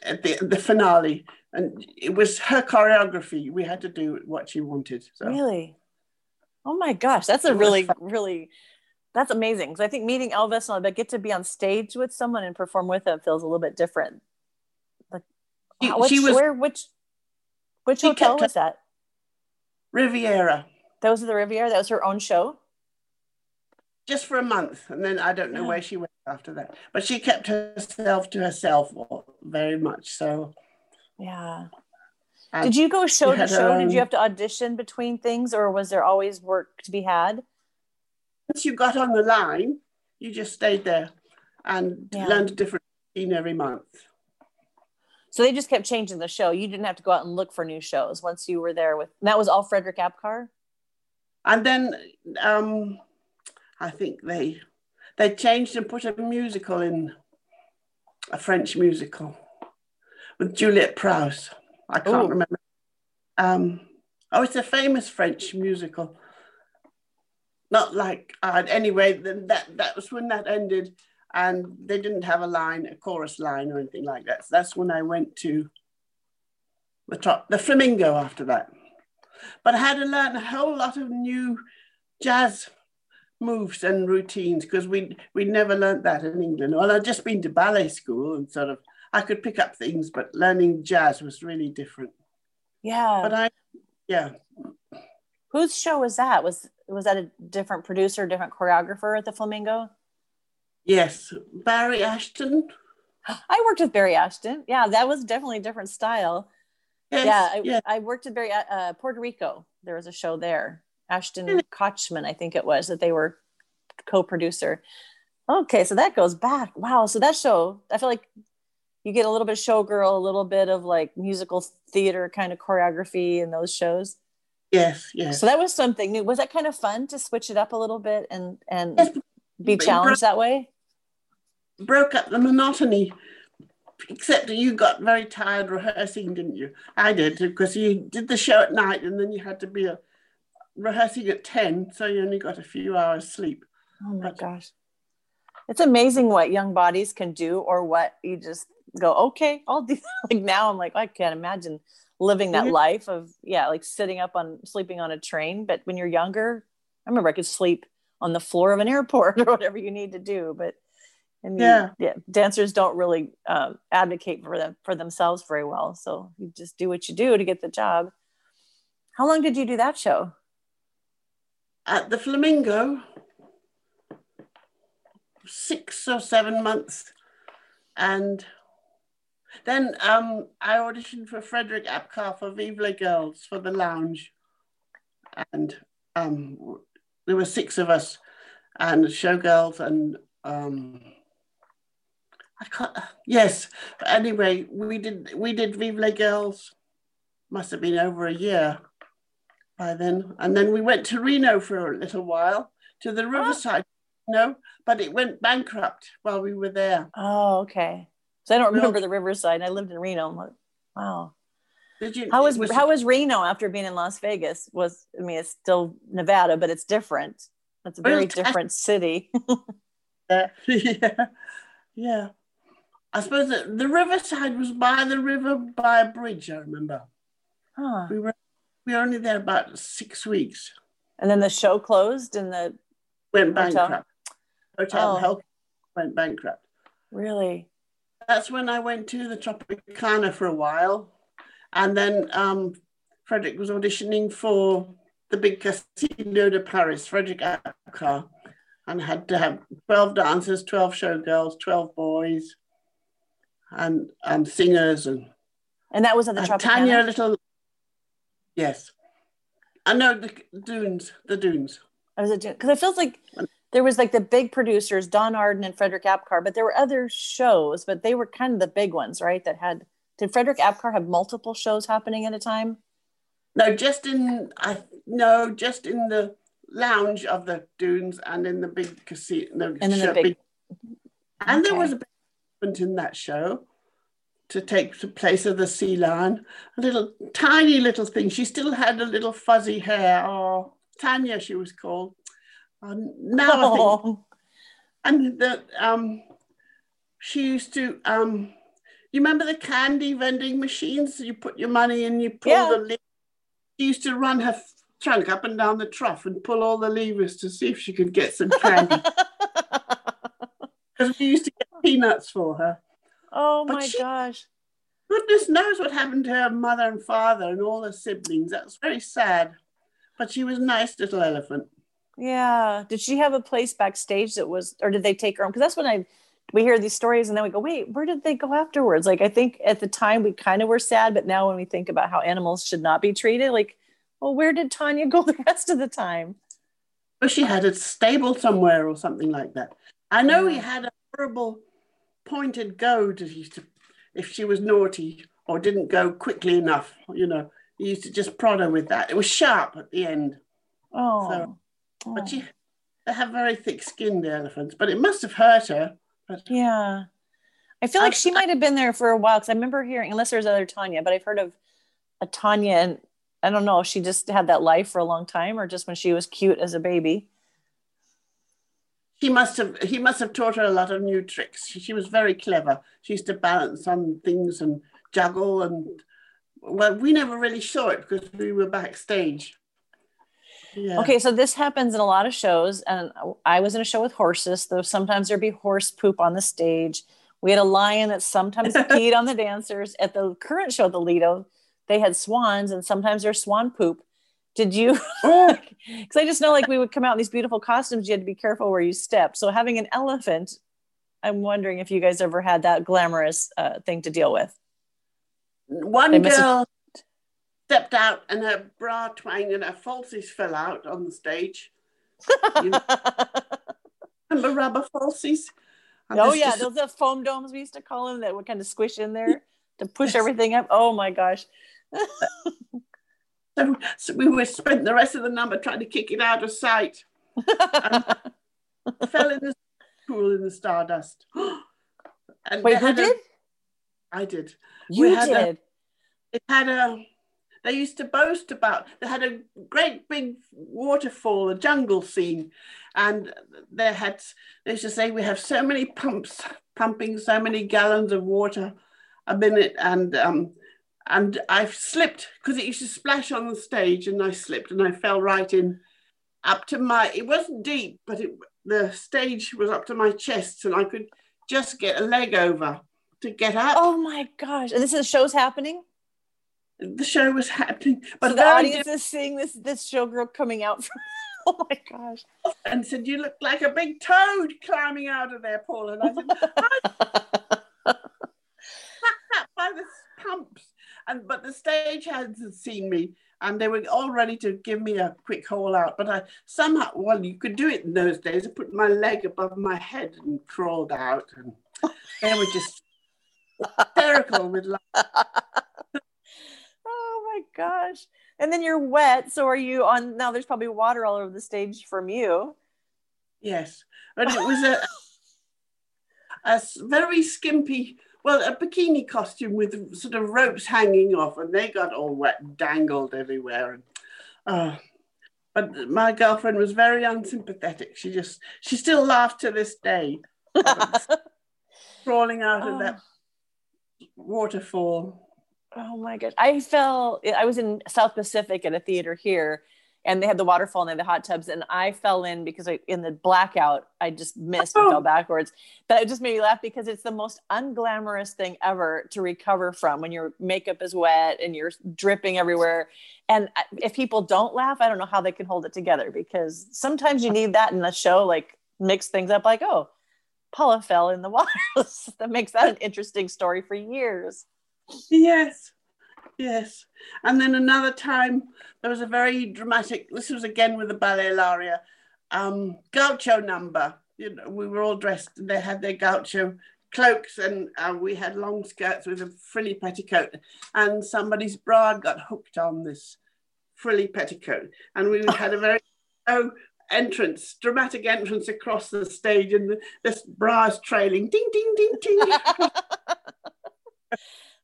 at the, the finale. And it was her choreography. We had to do what she wanted. So Really. Oh my gosh, that's a really really. That's amazing because I think meeting Elvis and all that, get to be on stage with someone and perform with them feels a little bit different. Like, She- which, she was- where, which, which hotel was that? Riviera. That was the Riviera. That was her own show. Just for a month, and then I don't know Yeah. where she went after that. But she kept herself to herself very much. So Yeah. And Did you go show to show? Did you have to audition between things, or was there always work to be had? Once you got on the line, you just stayed there and Yeah. learned a different routine every month. So they just kept changing the show. You didn't have to go out and look for new shows once you were there with. And that was all Frederick Apcar. And then um, I think they they changed and put a musical in, a French musical with Juliet Prowse. I can't Ooh. remember. Um, oh, it's a famous French musical. Not like uh, anyway. Then that that was when that ended, and they didn't have a line, a chorus line or anything like that. So that's when I went to the top, the Flamingo after that. But I had to learn a whole lot of new jazz moves and routines because we we never learnt that in England. Well, I'd just been to ballet school and sort of I could pick up things, but learning jazz was really different. Yeah. But I, yeah, Whose show was that? Was was that a different producer, different choreographer at the Flamingo? yes, Barry Ashton. I worked with Barry Ashton. Yeah, that was definitely a different style. Yes, yeah, I, yeah, I worked at Barry uh, Puerto Rico. There was a show there. Ashton Really? Kochman, I think it was that they were co-producer. Okay, so that goes back. Wow. So that show, I feel like you get a little bit of showgirl, a little bit of like musical theater kind of choreography in those shows. Yes, yes. So that was something new. Was that kind of fun to switch it up a little bit and and Yes, be challenged that way? broke up the monotony. Except that you got very tired rehearsing, didn't you? I did because you did the show at night and then you had to be uh rehearsing at 10, so you only got a few hours sleep. Oh my But- gosh. It's amazing what young bodies can do or what you just go, okay, I'll do like now I'm like, I can't imagine living that Mhm. life of yeah, like sitting up on sleeping on a train. But when you're younger, I remember I could sleep on the floor of an airport or whatever you need to do. But and you- Yeah. yeah, dancers don't really um, advocate for them for themselves very well. So you just do what you do to get the job. How long did you do that show? At the Flamingo, six or seven months. And then um, I auditioned for Frederick Apcar for Vive les Girls for the lounge. And um, there were six of us and showgirls and um, I can't, yes. But anyway, we did we did Vive les Girls. Must have been over a year by then. And then we went to Reno for a little while to the Riverside, no, but it went bankrupt while we were there. Oh, okay. So I don't No. remember the Riverside. I lived in Reno. I'm like, wow. Did you? How it was, how was Reno after being in Las Vegas? Was I mean, it's still Nevada, but it's different. It's a very different city. there? Uh, yeah, yeah. I suppose that the Riverside was by the river by a bridge. I remember huh. we were we were only there about six weeks. And then the show closed, and the Went Hotel? bankrupt. Hotel Oh. Went bankrupt. really, That's when I went to the Tropicana for a while. And then um, Frederick was auditioning for the big Casino de Paris, Frederick Apcar, and had to have 12 dancers, 12 showgirls, 12 boys, and um, singers. And and that was at the Tropicana. Tanya Little. Yes. I know the dunes, the dunes. I was because it feels like there was like the big producers, Don Arden and Frederick Apcar, but there were other shows, but they were kind of the big ones, right? That had did Frederick Apcar have multiple shows happening at a time? No, just in I no, just in the lounge of the dunes and in the big casino. And the show- big- and there was a big event in that show to take the place of the sea lion. A little tiny little thing. She still had a little fuzzy hair. Oh, Tanya, she was called. Um, now I think. Oh, and the um she used to um you remember the candy vending machines you put your money in you pull Yeah. the lid she used to run her trunk up and down the trough and pull all the levers to see if she could get some candy. Because we used to get peanuts for her. Oh But my she- gosh. goodness knows what happened to her mother and father and all her siblings. That's very sad. But she was a nice little elephant. Yeah. Did she have a place backstage that was, or did they take her home? Because that's when I we hear these stories and then we go, wait, where did they go afterwards? Like I think at the time we kind of were sad, but now when we think about how animals should not be treated, like, well, where did Tanya go the rest of the time? Well, she had a stable somewhere or something like that. I know he had a horrible pointed goad if, used to, if she was naughty or didn't go quickly enough. You know, he used to just prod her with that. It was sharp at the end. Oh. So, but oh. she, they have very thick skinned elephants, but it must have hurt her. But Yeah. I feel like she might have been there for a while because I remember hearing, unless there's other Tanya, but I've heard of a Tanya and I don't know if she just had that life for a long time or just when she was cute as a baby. he must have he must have taught her a lot of new tricks. She, she was very clever. She used to balance on things and juggle and well, we never really saw it because we were backstage. Yeah. Okay, so this happens in a lot of shows, and I was in a show with horses. Though sometimes there'd be horse poop on the stage. We had a lion that sometimes peed on the dancers. At the current show, the Lido, they had swans, and sometimes there's swan poop. Did you? Oh, Because I just know, like, we would come out in these beautiful costumes. You had to be careful where you step. So having an elephant, I'm wondering if you guys ever had that glamorous uh, thing to deal with. one girl stepped out and her bra twanged and her falsies fell out on the stage. You remember rubber falsies? And oh yeah, just- those are foam domes we used to call them that would kind of squish in there to push everything up. Oh my gosh. so, so we were spend the rest of the number trying to kick it out of sight. fell in the pool in the stardust. and Wait, who had a- did? I did. You had a- did. It had a. They used to boast about. They had a great big waterfall, a jungle scene, and they had. They used to say we have so many pumps pumping so many gallons of water a minute, and um, and I slipped because it used to splash on the stage, and I slipped and I fell right in, up to my. It wasn't deep, but it the stage was up to my chest, and I could just get a leg over to get up. Oh my gosh. And this is show's happening. The show was happening, but so the audience is seeing this this showgirl coming out from oh my gosh. and said, "You look like a big toad climbing out of there, Paul." And I said, "That by the pumps." And but the stage hands had seen me, and they were all ready to give me a quick haul out. But I somehow, well, you could do it in those days. I put my leg above my head and crawled out, and they were just hysterical with laughter. Oh my gosh. And then you're wet. So are you on now there's probably water all over the stage from you. Yes, and it was a very skimpy, well, a bikini costume with sort of ropes hanging off, and they got all wet, and dangled everywhere. And, uh, but my girlfriend was very unsympathetic. She just, she still laughed to this day, crawling out of that waterfall. Oh my gosh. I fell, I was in South Pacific at a theater here and they had the waterfall and they had the hot tubs and I fell in because I, in the blackout, I just missed and Oh. fell backwards. But it just made me laugh because it's the most unglamorous thing ever to recover from when your makeup is wet and you're dripping everywhere. And uh, if people don't laugh, I don't know how they can hold it together because sometimes you need that in a show, like mix things up like, oh, Paula fell in the water. that makes that an interesting story for years. Yes, yes. And then another time, there was a very dramatic, this was again with the Ballet Laria, um, gaucho number. You know, we were all dressed, and they had their gaucho cloaks, and uh, we had long skirts with a frilly petticoat. And somebody's bra got hooked on this frilly petticoat. And we had a very oh, entrance, dramatic entrance across the stage, and the, this bra is trailing ding, ding, ding, ding.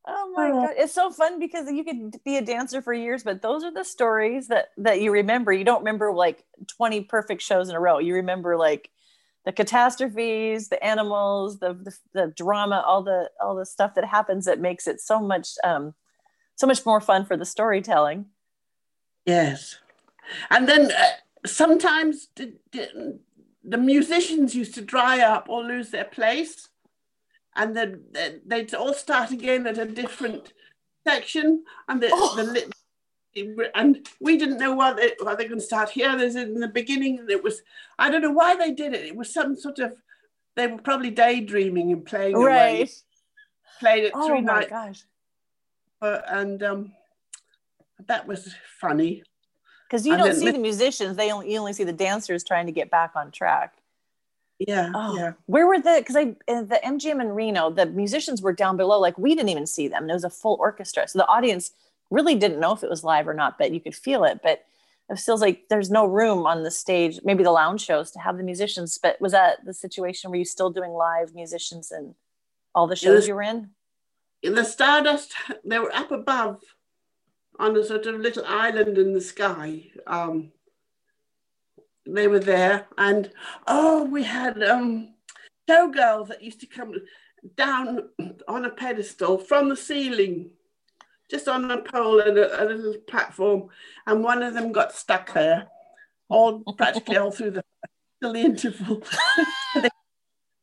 Oh my god, it's so fun because you could be a dancer for years, but those are the stories that that you remember. You don't remember like 20 perfect shows in a row. You remember like the catastrophes, the animals, the the, the drama, all the all the stuff that happens that makes it so much um so much more fun for the storytelling. Yes. And then uh, sometimes the, the, the musicians used to dry up or lose their place. And then they'd all start again at a different section. And the, Oh. the, li- and we didn't know why they why they're going to start here. There's in the beginning, it was I don't know why they did it. It was some sort of they were probably daydreaming and playing right. away. Played it oh three my nights. gosh! Uh, and um, that was funny. Because you and don't see the musicians; they only you only see the dancers trying to get back on track. Yeah, oh, yeah. Where were the? Because I the MGM in Reno, the musicians were down below. Like we didn't even see them. There was a full orchestra, so the audience really didn't know if it was live or not, but you could feel it. But it feels like there's no room on the stage, maybe the lounge shows to have the musicians. But was that the situation? Were you still doing live musicians and all the shows was, you were in? In the Stardust, they were up above on a sort of little island in the sky. Um, they were there, and oh, we had um, showgirls that used to come down on a pedestal from the ceiling just on a pole and a, a, little platform, and one of them got stuck there, all practically all through the, the interval.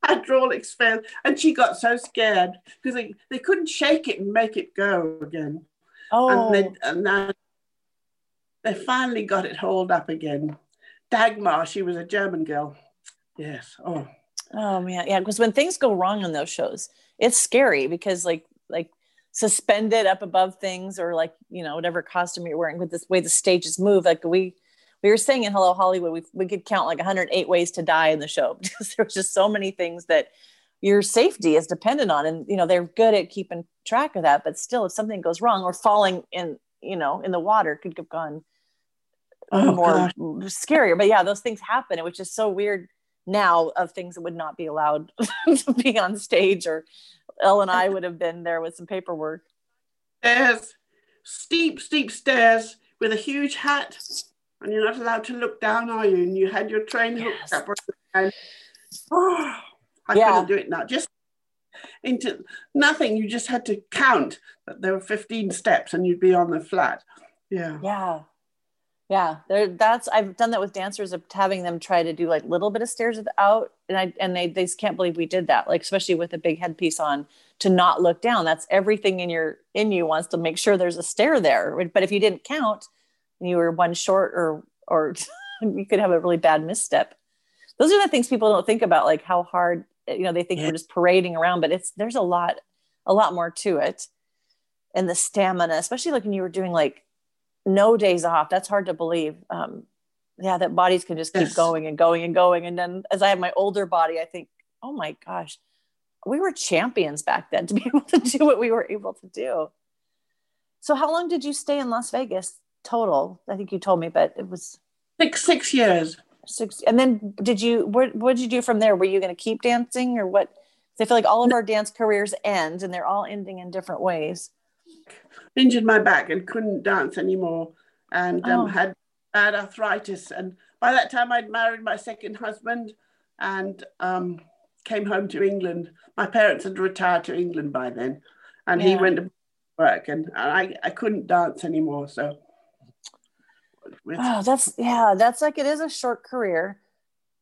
hydraulics failed, and she got so scared because they, they couldn't shake it and make it go again. Oh, and, they, and then they finally got it hauled up again. Dagmar, she was a German girl. Yes. Oh. Oh man, yeah. Because when things go wrong on those shows, it's scary because like like suspended up above things or like you know whatever costume you're wearing with this way the stages move like we we were saying in hello hollywood we, we could count like 108 ways to die in the show because there was just so many things that your safety is dependent on and you know they're good at keeping track of that but still if something goes wrong or falling in you know in the water could have gone oh, more gosh. scarier but yeah those things happen it was just so weird now of things that would not be allowed to be on stage or Elle and I would have been there with some paperwork. Stairs, steep, steep stairs with a huge hat, and you're not allowed to look down, are you? And you had your train hooked up. And, oh, I yeah. couldn't do it now. Just into nothing. You just had to count that there were 15 steps and you'd be on the flat. Yeah. Yeah yeah there that's i've done that with dancers of having them try to do like little bit of stairs out and i and they, they just can't believe we did that like especially with a big headpiece on to not look down. That's everything in your in you wants to make sure there's a stair there but if you didn't count and you were one short or or you could have a really bad misstep. Those are the things people don't think about like how hard you know they think yeah. we're just parading around but it's there's a lot a lot more to it. And the stamina especially like when you were doing like no days off. That's hard to believe. Um, yeah, that bodies can just keep yes. going and going and going. And then as I have my older body, I think, oh my gosh, we were champions back then to be able to do what we were able to do. So how long did you stay in Las Vegas total? I think you told me, but it was six six years. Six, and then did you what what did you do from there? Were you going to keep dancing or what? I feel like all of our dance careers end, and they're all ending in different ways injured my back and couldn't dance anymore and um, oh. had bad arthritis. And by that time, I'd married my second husband and um, came home to England. My parents had retired to England by then, and yeah. he went to work, and I, I couldn't dance anymore. So, oh, that's yeah, that's like it is a short career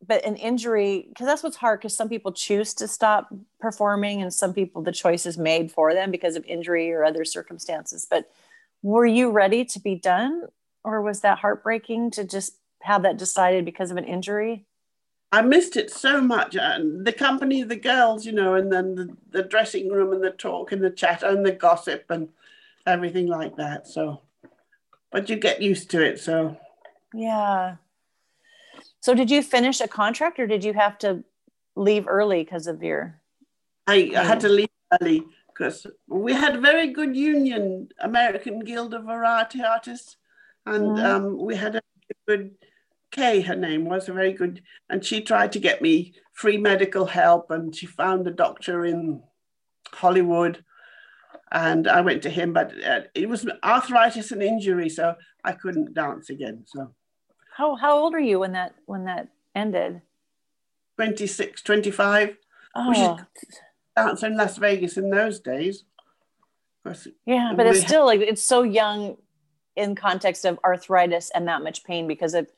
but an injury because that's what's hard because some people choose to stop performing and some people the choice is made for them because of injury or other circumstances. But were you ready to be done or was that heartbreaking to just have that decided because of an injury? I missed it so much. And the company of the girls you know and then the, the dressing room and the talk and the chat and the gossip and everything like that so. But you get used to it so. Yeah so did you finish a contract or did you have to leave early because of your? I, I had to leave early because we had a very good union, American Guild of Variety Artists, and mm-hmm. um, we had a good Kay, her name was a very good, and she tried to get me free medical help, and she found a doctor in Hollywood, and I went to him, but uh, it was arthritis and injury, so I couldn't dance again. So how how old are you when that when that ended? 26, 25. Oh. Dance in Las Vegas in those days. Yeah, but it's still like it's so young in context of arthritis and that much pain because it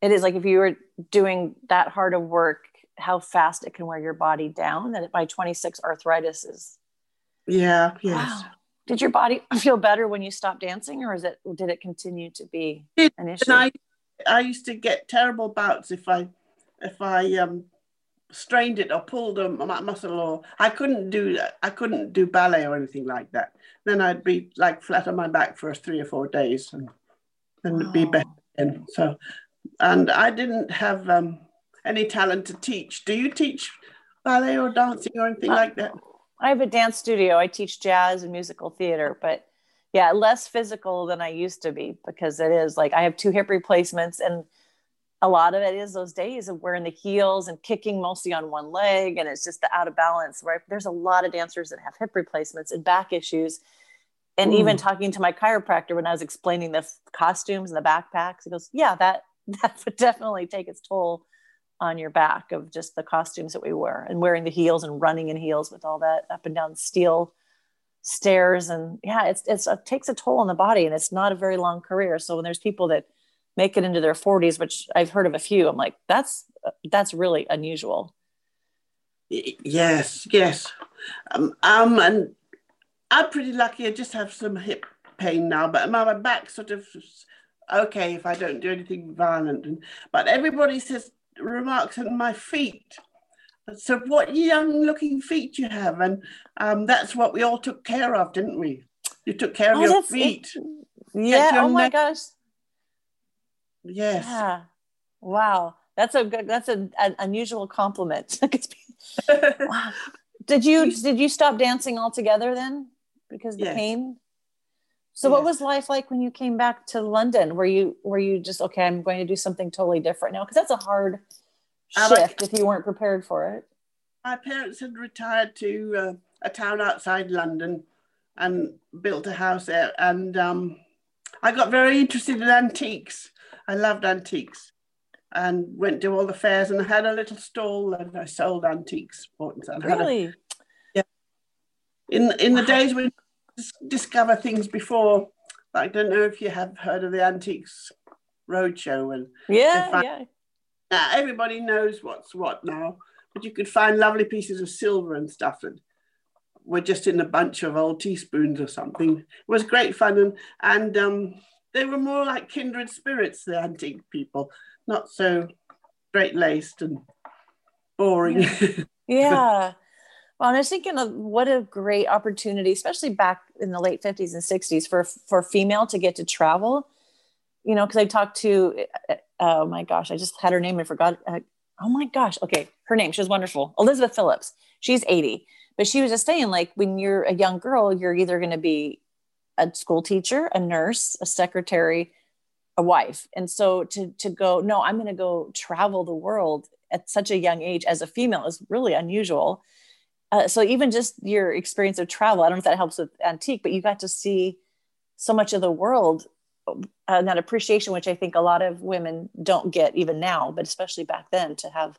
it is like if you were doing that hard of work, how fast it can wear your body down. That by 26 arthritis is yeah, yes. Wow. did your body feel better when you stopped dancing or is it did it continue to be an issue and I, I used to get terrible bouts if i if i um strained it or pulled a muscle or i couldn't do that. i couldn't do ballet or anything like that then i'd be like flat on my back for three or four days and then wow. be better again. so and i didn't have um, any talent to teach do you teach ballet or dancing or anything uh, like that I have a dance studio. I teach jazz and musical theater, but yeah, less physical than I used to be because it is like I have two hip replacements and a lot of it is those days of wearing the heels and kicking mostly on one leg and it's just the out of balance right there's a lot of dancers that have hip replacements and back issues and Ooh. even mm. talking to my chiropractor when i was explaining the costumes and the backpacks he goes yeah that that would definitely take its toll on your back of just the costumes that we wear and wearing the heels and running in heels with all that up and down steel stairs and yeah it's, it's it takes a toll on the body and it's not a very long career. So when there's people that make it into their 40s which i've heard of a few i'm like that's that's really unusual. Yes yes. Um, um and i'm pretty lucky. I just have some hip pain now but my back sort of okay if i don't do anything violent. And, but everybody says remarks on my feet. So, what young looking feet you have, and um, that's what we all took care of, didn't we? You took care of oh, your feet. It, yeah. Oh my neck. gosh. Yes. Yeah. Wow. That's a good. That's a, an unusual compliment. wow. Did you did you stop dancing altogether then because the yes. pain? So yes. what was life like when you came back to London? Were you were you just okay? I'm going to do something totally different now because that's a hard shift like, if you weren't prepared for it. My parents had retired to uh, a town outside London and built a house there, and um, I got very interested in antiques. I loved antiques and went to all the fairs and I had a little stall and I sold antiques. Really? A, yeah. In in the days when discover things before. I don't know if you have heard of the Antiques Roadshow. And yeah, yeah. Now, everybody knows what's what now, but you could find lovely pieces of silver and stuff that were just in a bunch of old teaspoons or something. It was great fun. And, and um, they were more like kindred spirits, the antique people, not so straight laced and boring. yeah. Well, and I was thinking of what a great opportunity, especially back in the late 50s and 60s for for female to get to travel. You know, because I talked to, oh my gosh, I just had her name. I forgot. Uh, oh my gosh. Okay. Her name. She was wonderful. Elizabeth Phillips. She's 80. But she was just saying, like, when you're a young girl, you're either going to be a school teacher, a nurse, a secretary, a wife. And so to to go, no, I'm going to go travel the world at such a young age as a female is really unusual uh, so even just your experience of travel i don't know if that helps with antique but you got to see so much of the world and that appreciation which i think a lot of women don't get even now but especially back then to have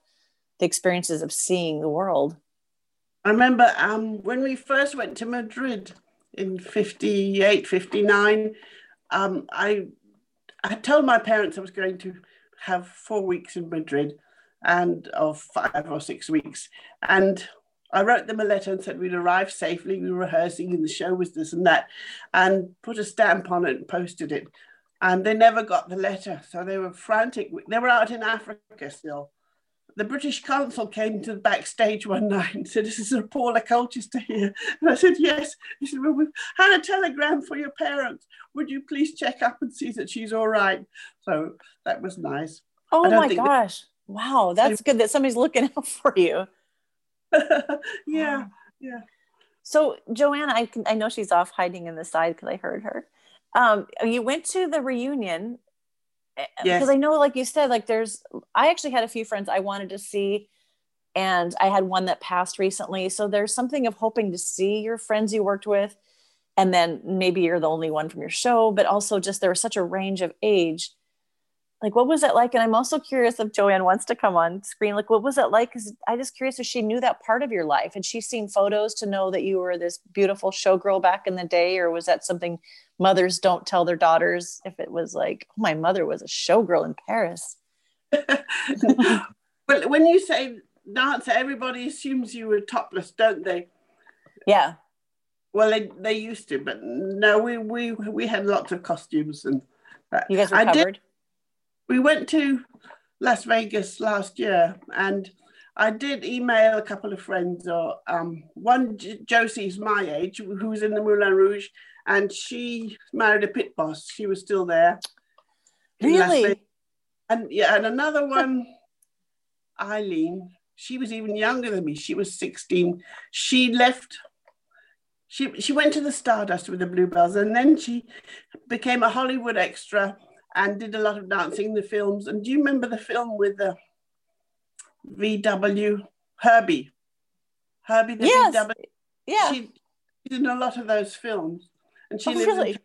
the experiences of seeing the world. I remember um, when we first went to madrid in 58 59 um, i i told my parents i was going to have four weeks in madrid and of five or six weeks. And I wrote them a letter and said we'd arrived safely, we were rehearsing, and the show was this and that, and put a stamp on it and posted it. And they never got the letter, so they were frantic. They were out in Africa still. The British consul came to the backstage one night and said, This is Paula Colchester here. And I said, Yes. He said, Well, we've had a telegram for your parents. Would you please check up and see that she's all right? So that was nice. Oh my gosh. That- wow. That's good that somebody's looking out for you. yeah, yeah. So Joanna, I can I know she's off hiding in the side because I heard her. Um, you went to the reunion because eh, yes. I know, like you said, like there's. I actually had a few friends I wanted to see, and I had one that passed recently. So there's something of hoping to see your friends you worked with, and then maybe you're the only one from your show, but also just there was such a range of age like what was it like and i'm also curious if joanne wants to come on screen like what was it like because i just curious if she knew that part of your life and she's seen photos to know that you were this beautiful showgirl back in the day or was that something mothers don't tell their daughters if it was like oh my mother was a showgirl in paris but when you say dancer everybody assumes you were topless don't they yeah Well, they, they used to, but no, we we we had lots of costumes and. That. You guys were covered. Did, we went to Las Vegas last year, and I did email a couple of friends. Or um, one Josie's my age, who was in the Moulin Rouge, and she married a pit boss. She was still there. Really? And yeah, and another one, Eileen. She was even younger than me. She was 16. She left. She, she went to the Stardust with the Bluebells and then she became a Hollywood extra and did a lot of dancing in the films. And do you remember the film with uh, the VW Herbie? Herbie the yes. VW. Yeah. She, she did a lot of those films. And she oh, really? In,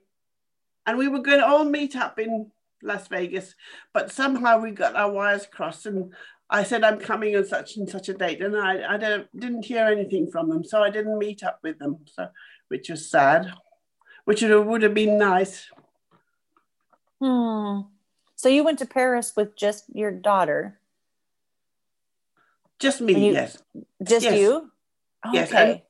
and we were going to all meet up in Las Vegas, but somehow we got our wires crossed and I said I'm coming on such and such a date, and I, I don't, didn't hear anything from them, so I didn't meet up with them, so which was sad, which would have, would have been nice. Hmm. So you went to Paris with just your daughter? Just me, you, yes. Just yes. you? yes. Okay.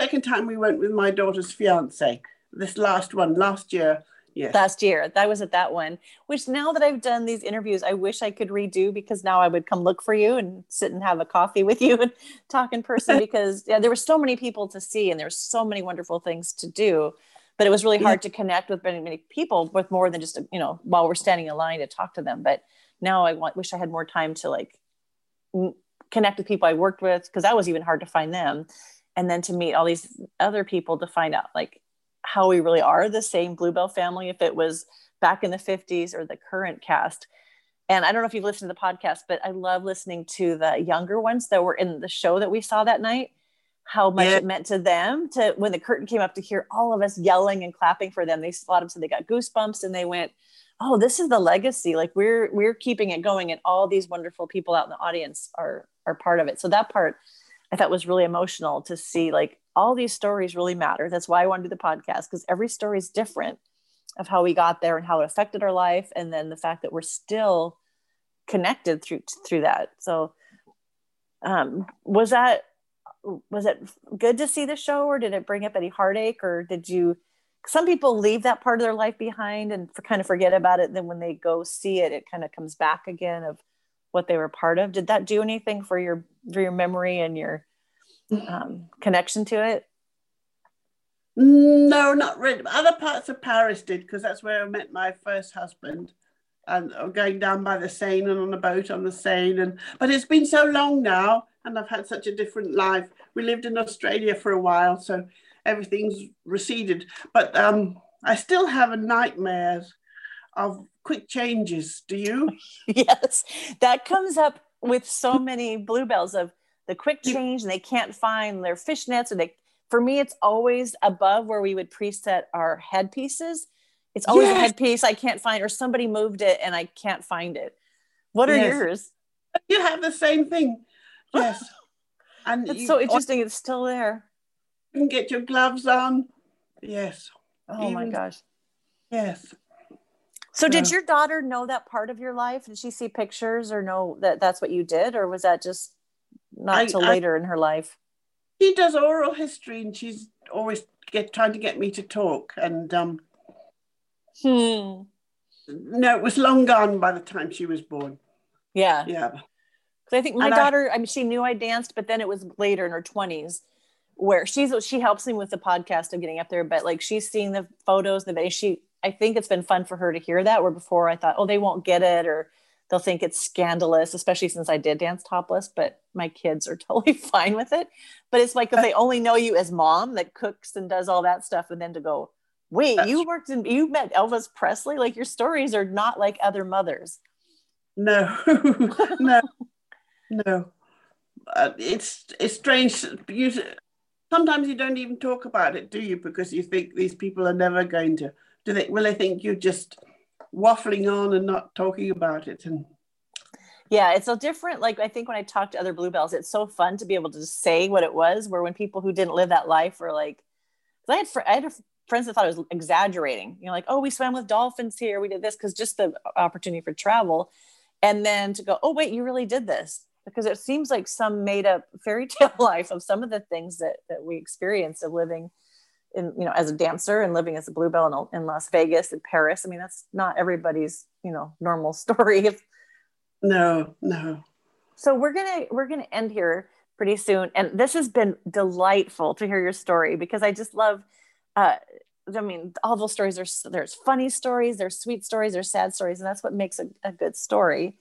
second time we went with my daughter's fiance. This last one, last year, yes. last year. That was at that one, which now that I've done these interviews, I wish I could redo because now I would come look for you and sit and have a coffee with you and talk in person because yeah, there were so many people to see and there's so many wonderful things to do. But it was really hard yeah. to connect with many, many people with more than just, you know, while we're standing in line to talk to them. But now I want, wish I had more time to like connect with people I worked with because that was even hard to find them. And then to meet all these other people to find out like how we really are the same Bluebell family if it was back in the 50s or the current cast. And I don't know if you've listened to the podcast, but I love listening to the younger ones that were in the show that we saw that night. How much yeah. it meant to them to when the curtain came up to hear all of us yelling and clapping for them. They a lot of them said they got goosebumps and they went, "Oh, this is the legacy. Like we're we're keeping it going, and all these wonderful people out in the audience are are part of it." So that part I thought was really emotional to see like all these stories really matter. That's why I want to do the podcast because every story is different of how we got there and how it affected our life, and then the fact that we're still connected through through that. So, um, was that was it good to see the show, or did it bring up any heartache, or did you? Some people leave that part of their life behind and for, kind of forget about it. Then when they go see it, it kind of comes back again of what they were part of. Did that do anything for your for your memory and your um, connection to it? No, not really. Other parts of Paris did because that's where I met my first husband, and uh, going down by the Seine and on a boat on the Seine. And but it's been so long now, and I've had such a different life. We lived in Australia for a while, so everything's receded. But um, I still have a nightmares of quick changes. Do you? yes, that comes up with so many bluebells of the quick change and they can't find their fishnets or they for me it's always above where we would preset our headpieces it's always yes. a headpiece i can't find or somebody moved it and i can't find it what are yes. yours you have the same thing yes and it's so interesting it's still there you can get your gloves on yes oh Even, my gosh yes so, did your daughter know that part of your life? Did she see pictures or know that that's what you did, or was that just not I, till later I, in her life. She does oral history, and she's always get trying to get me to talk. And um, hmm. no, it was long gone by the time she was born. Yeah, yeah. Because I think my and daughter, I, I mean, she knew I danced, but then it was later in her twenties where she's she helps me with the podcast of getting up there but like she's seeing the photos the video she i think it's been fun for her to hear that where before i thought oh they won't get it or they'll think it's scandalous, especially since I did dance topless, but my kids are totally fine with it. But it's like if they only know you as mom that cooks and does all that stuff, and then to go, wait, That's you worked in, you met Elvis Presley? Like your stories are not like other mothers. No, no, no. Uh, it's it's strange. You, sometimes you don't even talk about it, do you? Because you think these people are never going to. Do they? Will they think you're just waffling on and not talking about it and yeah it's so different like i think when i talk to other bluebells it's so fun to be able to say what it was where when people who didn't live that life were like i had, fr- I had friends that thought it was exaggerating. You know like oh we swam with dolphins here. We did this because just the opportunity for travel. And then to go oh wait you really did this. Because it seems like some made up fairy tale life of some of the things that that we experience of living in you know as a dancer and living as a bluebell in, in las vegas and paris. I mean that's not everybody's you know normal story. No no. So we're gonna we're gonna end here pretty soon. And this has been delightful to hear your story because i just love uh i mean all those stories are there's funny stories there's sweet stories there's sad stories and that's what makes a, a good story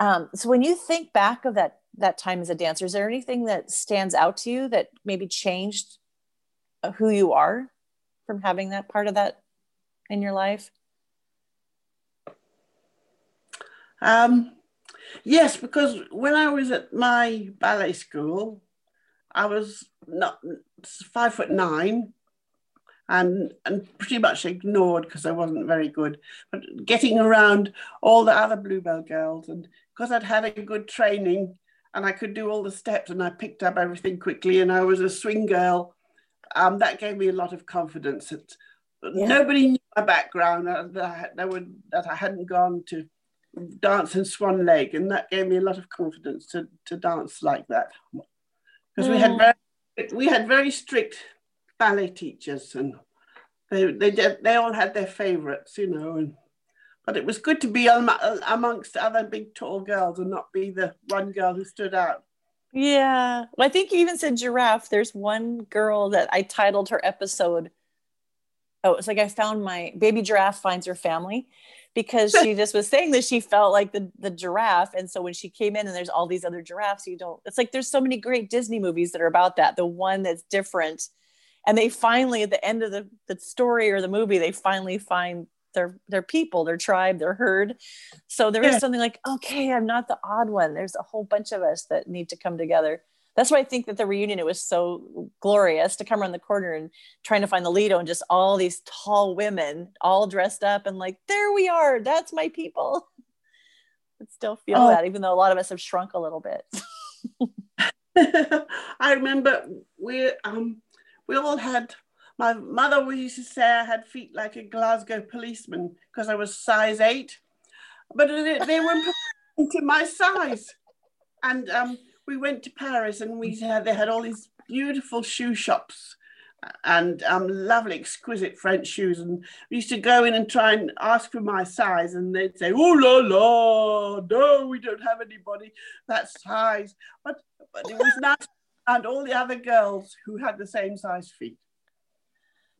um, so when you think back of that that time as a dancer is there anything that stands out to you that maybe changed who you are from having that part of that in your life? Um, yes, because when I was at my ballet school, I was not five foot nine and and pretty much ignored because I wasn't very good. But getting around all the other Bluebell girls, and because I'd had a good training and I could do all the steps, and I picked up everything quickly, and I was a swing girl um, that gave me a lot of confidence. That yeah. nobody knew my background, uh, that, I, would, that I hadn't gone to dance in Swan Lake, and that gave me a lot of confidence to, to dance like that. Because mm. we had mm. very, we had very strict ballet teachers, and they they did, they all had their favorites, you know, and but it was good to be amongst other big tall girls and not be the one girl who stood out. Yeah. Well, I think you even said giraffe. There's one girl that I titled her episode. Oh, it's like I found my baby giraffe finds her family because she just was saying that she felt like the, the giraffe. And so when she came in and there's all these other giraffes, you don't, it's like there's so many great Disney movies that are about that. The one that's different. And they finally, at the end of the, the story or the movie, they finally find their their people, their tribe, their herd. So there there is something like, okay, I'm not the odd one. There's a whole bunch of us that need to come together. That's why I think that the reunion it was so glorious to come around the corner and trying to find the Lido and just all these tall women all dressed up and like, there we are. That's my people. I still feel oh. that, even though a lot of us have shrunk a little bit. I remember we um we all had my mother used to say I had feet like a Glasgow policeman because I was size eight, but they weren't to my size. And um, we went to Paris and we had, they had all these beautiful shoe shops and um, lovely, exquisite French shoes. And we used to go in and try and ask for my size, and they'd say, "Oh la la, no, we don't have anybody that size." But, but it was nice, and all the other girls who had the same size feet.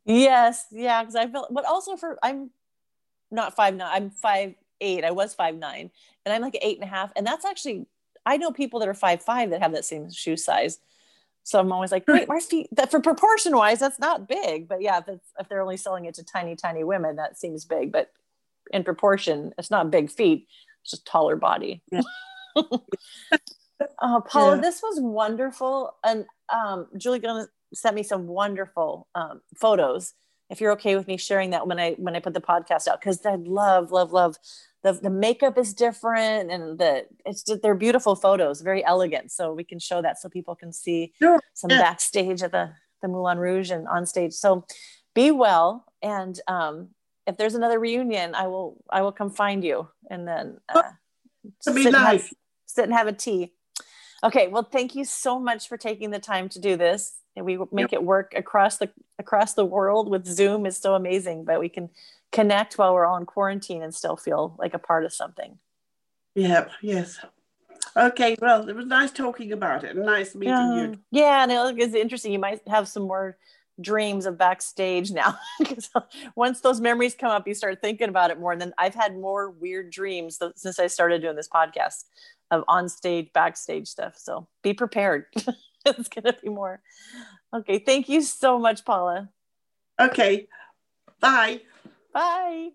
Yes, yeah, because I felt, but also for I'm not five nine, I'm five eight. I was five nine, and I'm like eight and a half, and that's actually I know people that are five five that have that same shoe size. So I'm always like, wait, my feet that for proportion wise, that's not big, but yeah, if it's if they're only selling it to tiny tiny women, that seems big, but in proportion, it's not big feet, it's just taller body. Yeah. uh, Paula, yeah. this was wonderful, and um, Julie gonna sent me some wonderful um, photos. If you're okay with me sharing that when I when I put the podcast out, because I love love love the the makeup is different and the it's just, they're beautiful photos, very elegant. So we can show that so people can see sure. some yeah. backstage at the the Moulin Rouge and on stage. So be well, and um, if there's another reunion, I will I will come find you, and then uh, sit, nice. and have, sit and have a tea. Okay, well, thank you so much for taking the time to do this. And we make yep. it work across the across the world with zoom is so amazing but we can connect while we're all in quarantine and still feel like a part of something. Yep yes. Okay well it was nice talking about it. Nice meeting yeah. you. Yeah. And it's interesting. You might have some more dreams of backstage now because once those memories come up you start thinking about it more and then i've had more weird dreams since i started doing this podcast of on stage backstage stuff so be prepared it's going to be more. Okay. Thank you so much, Paula. Okay. Bye. Bye.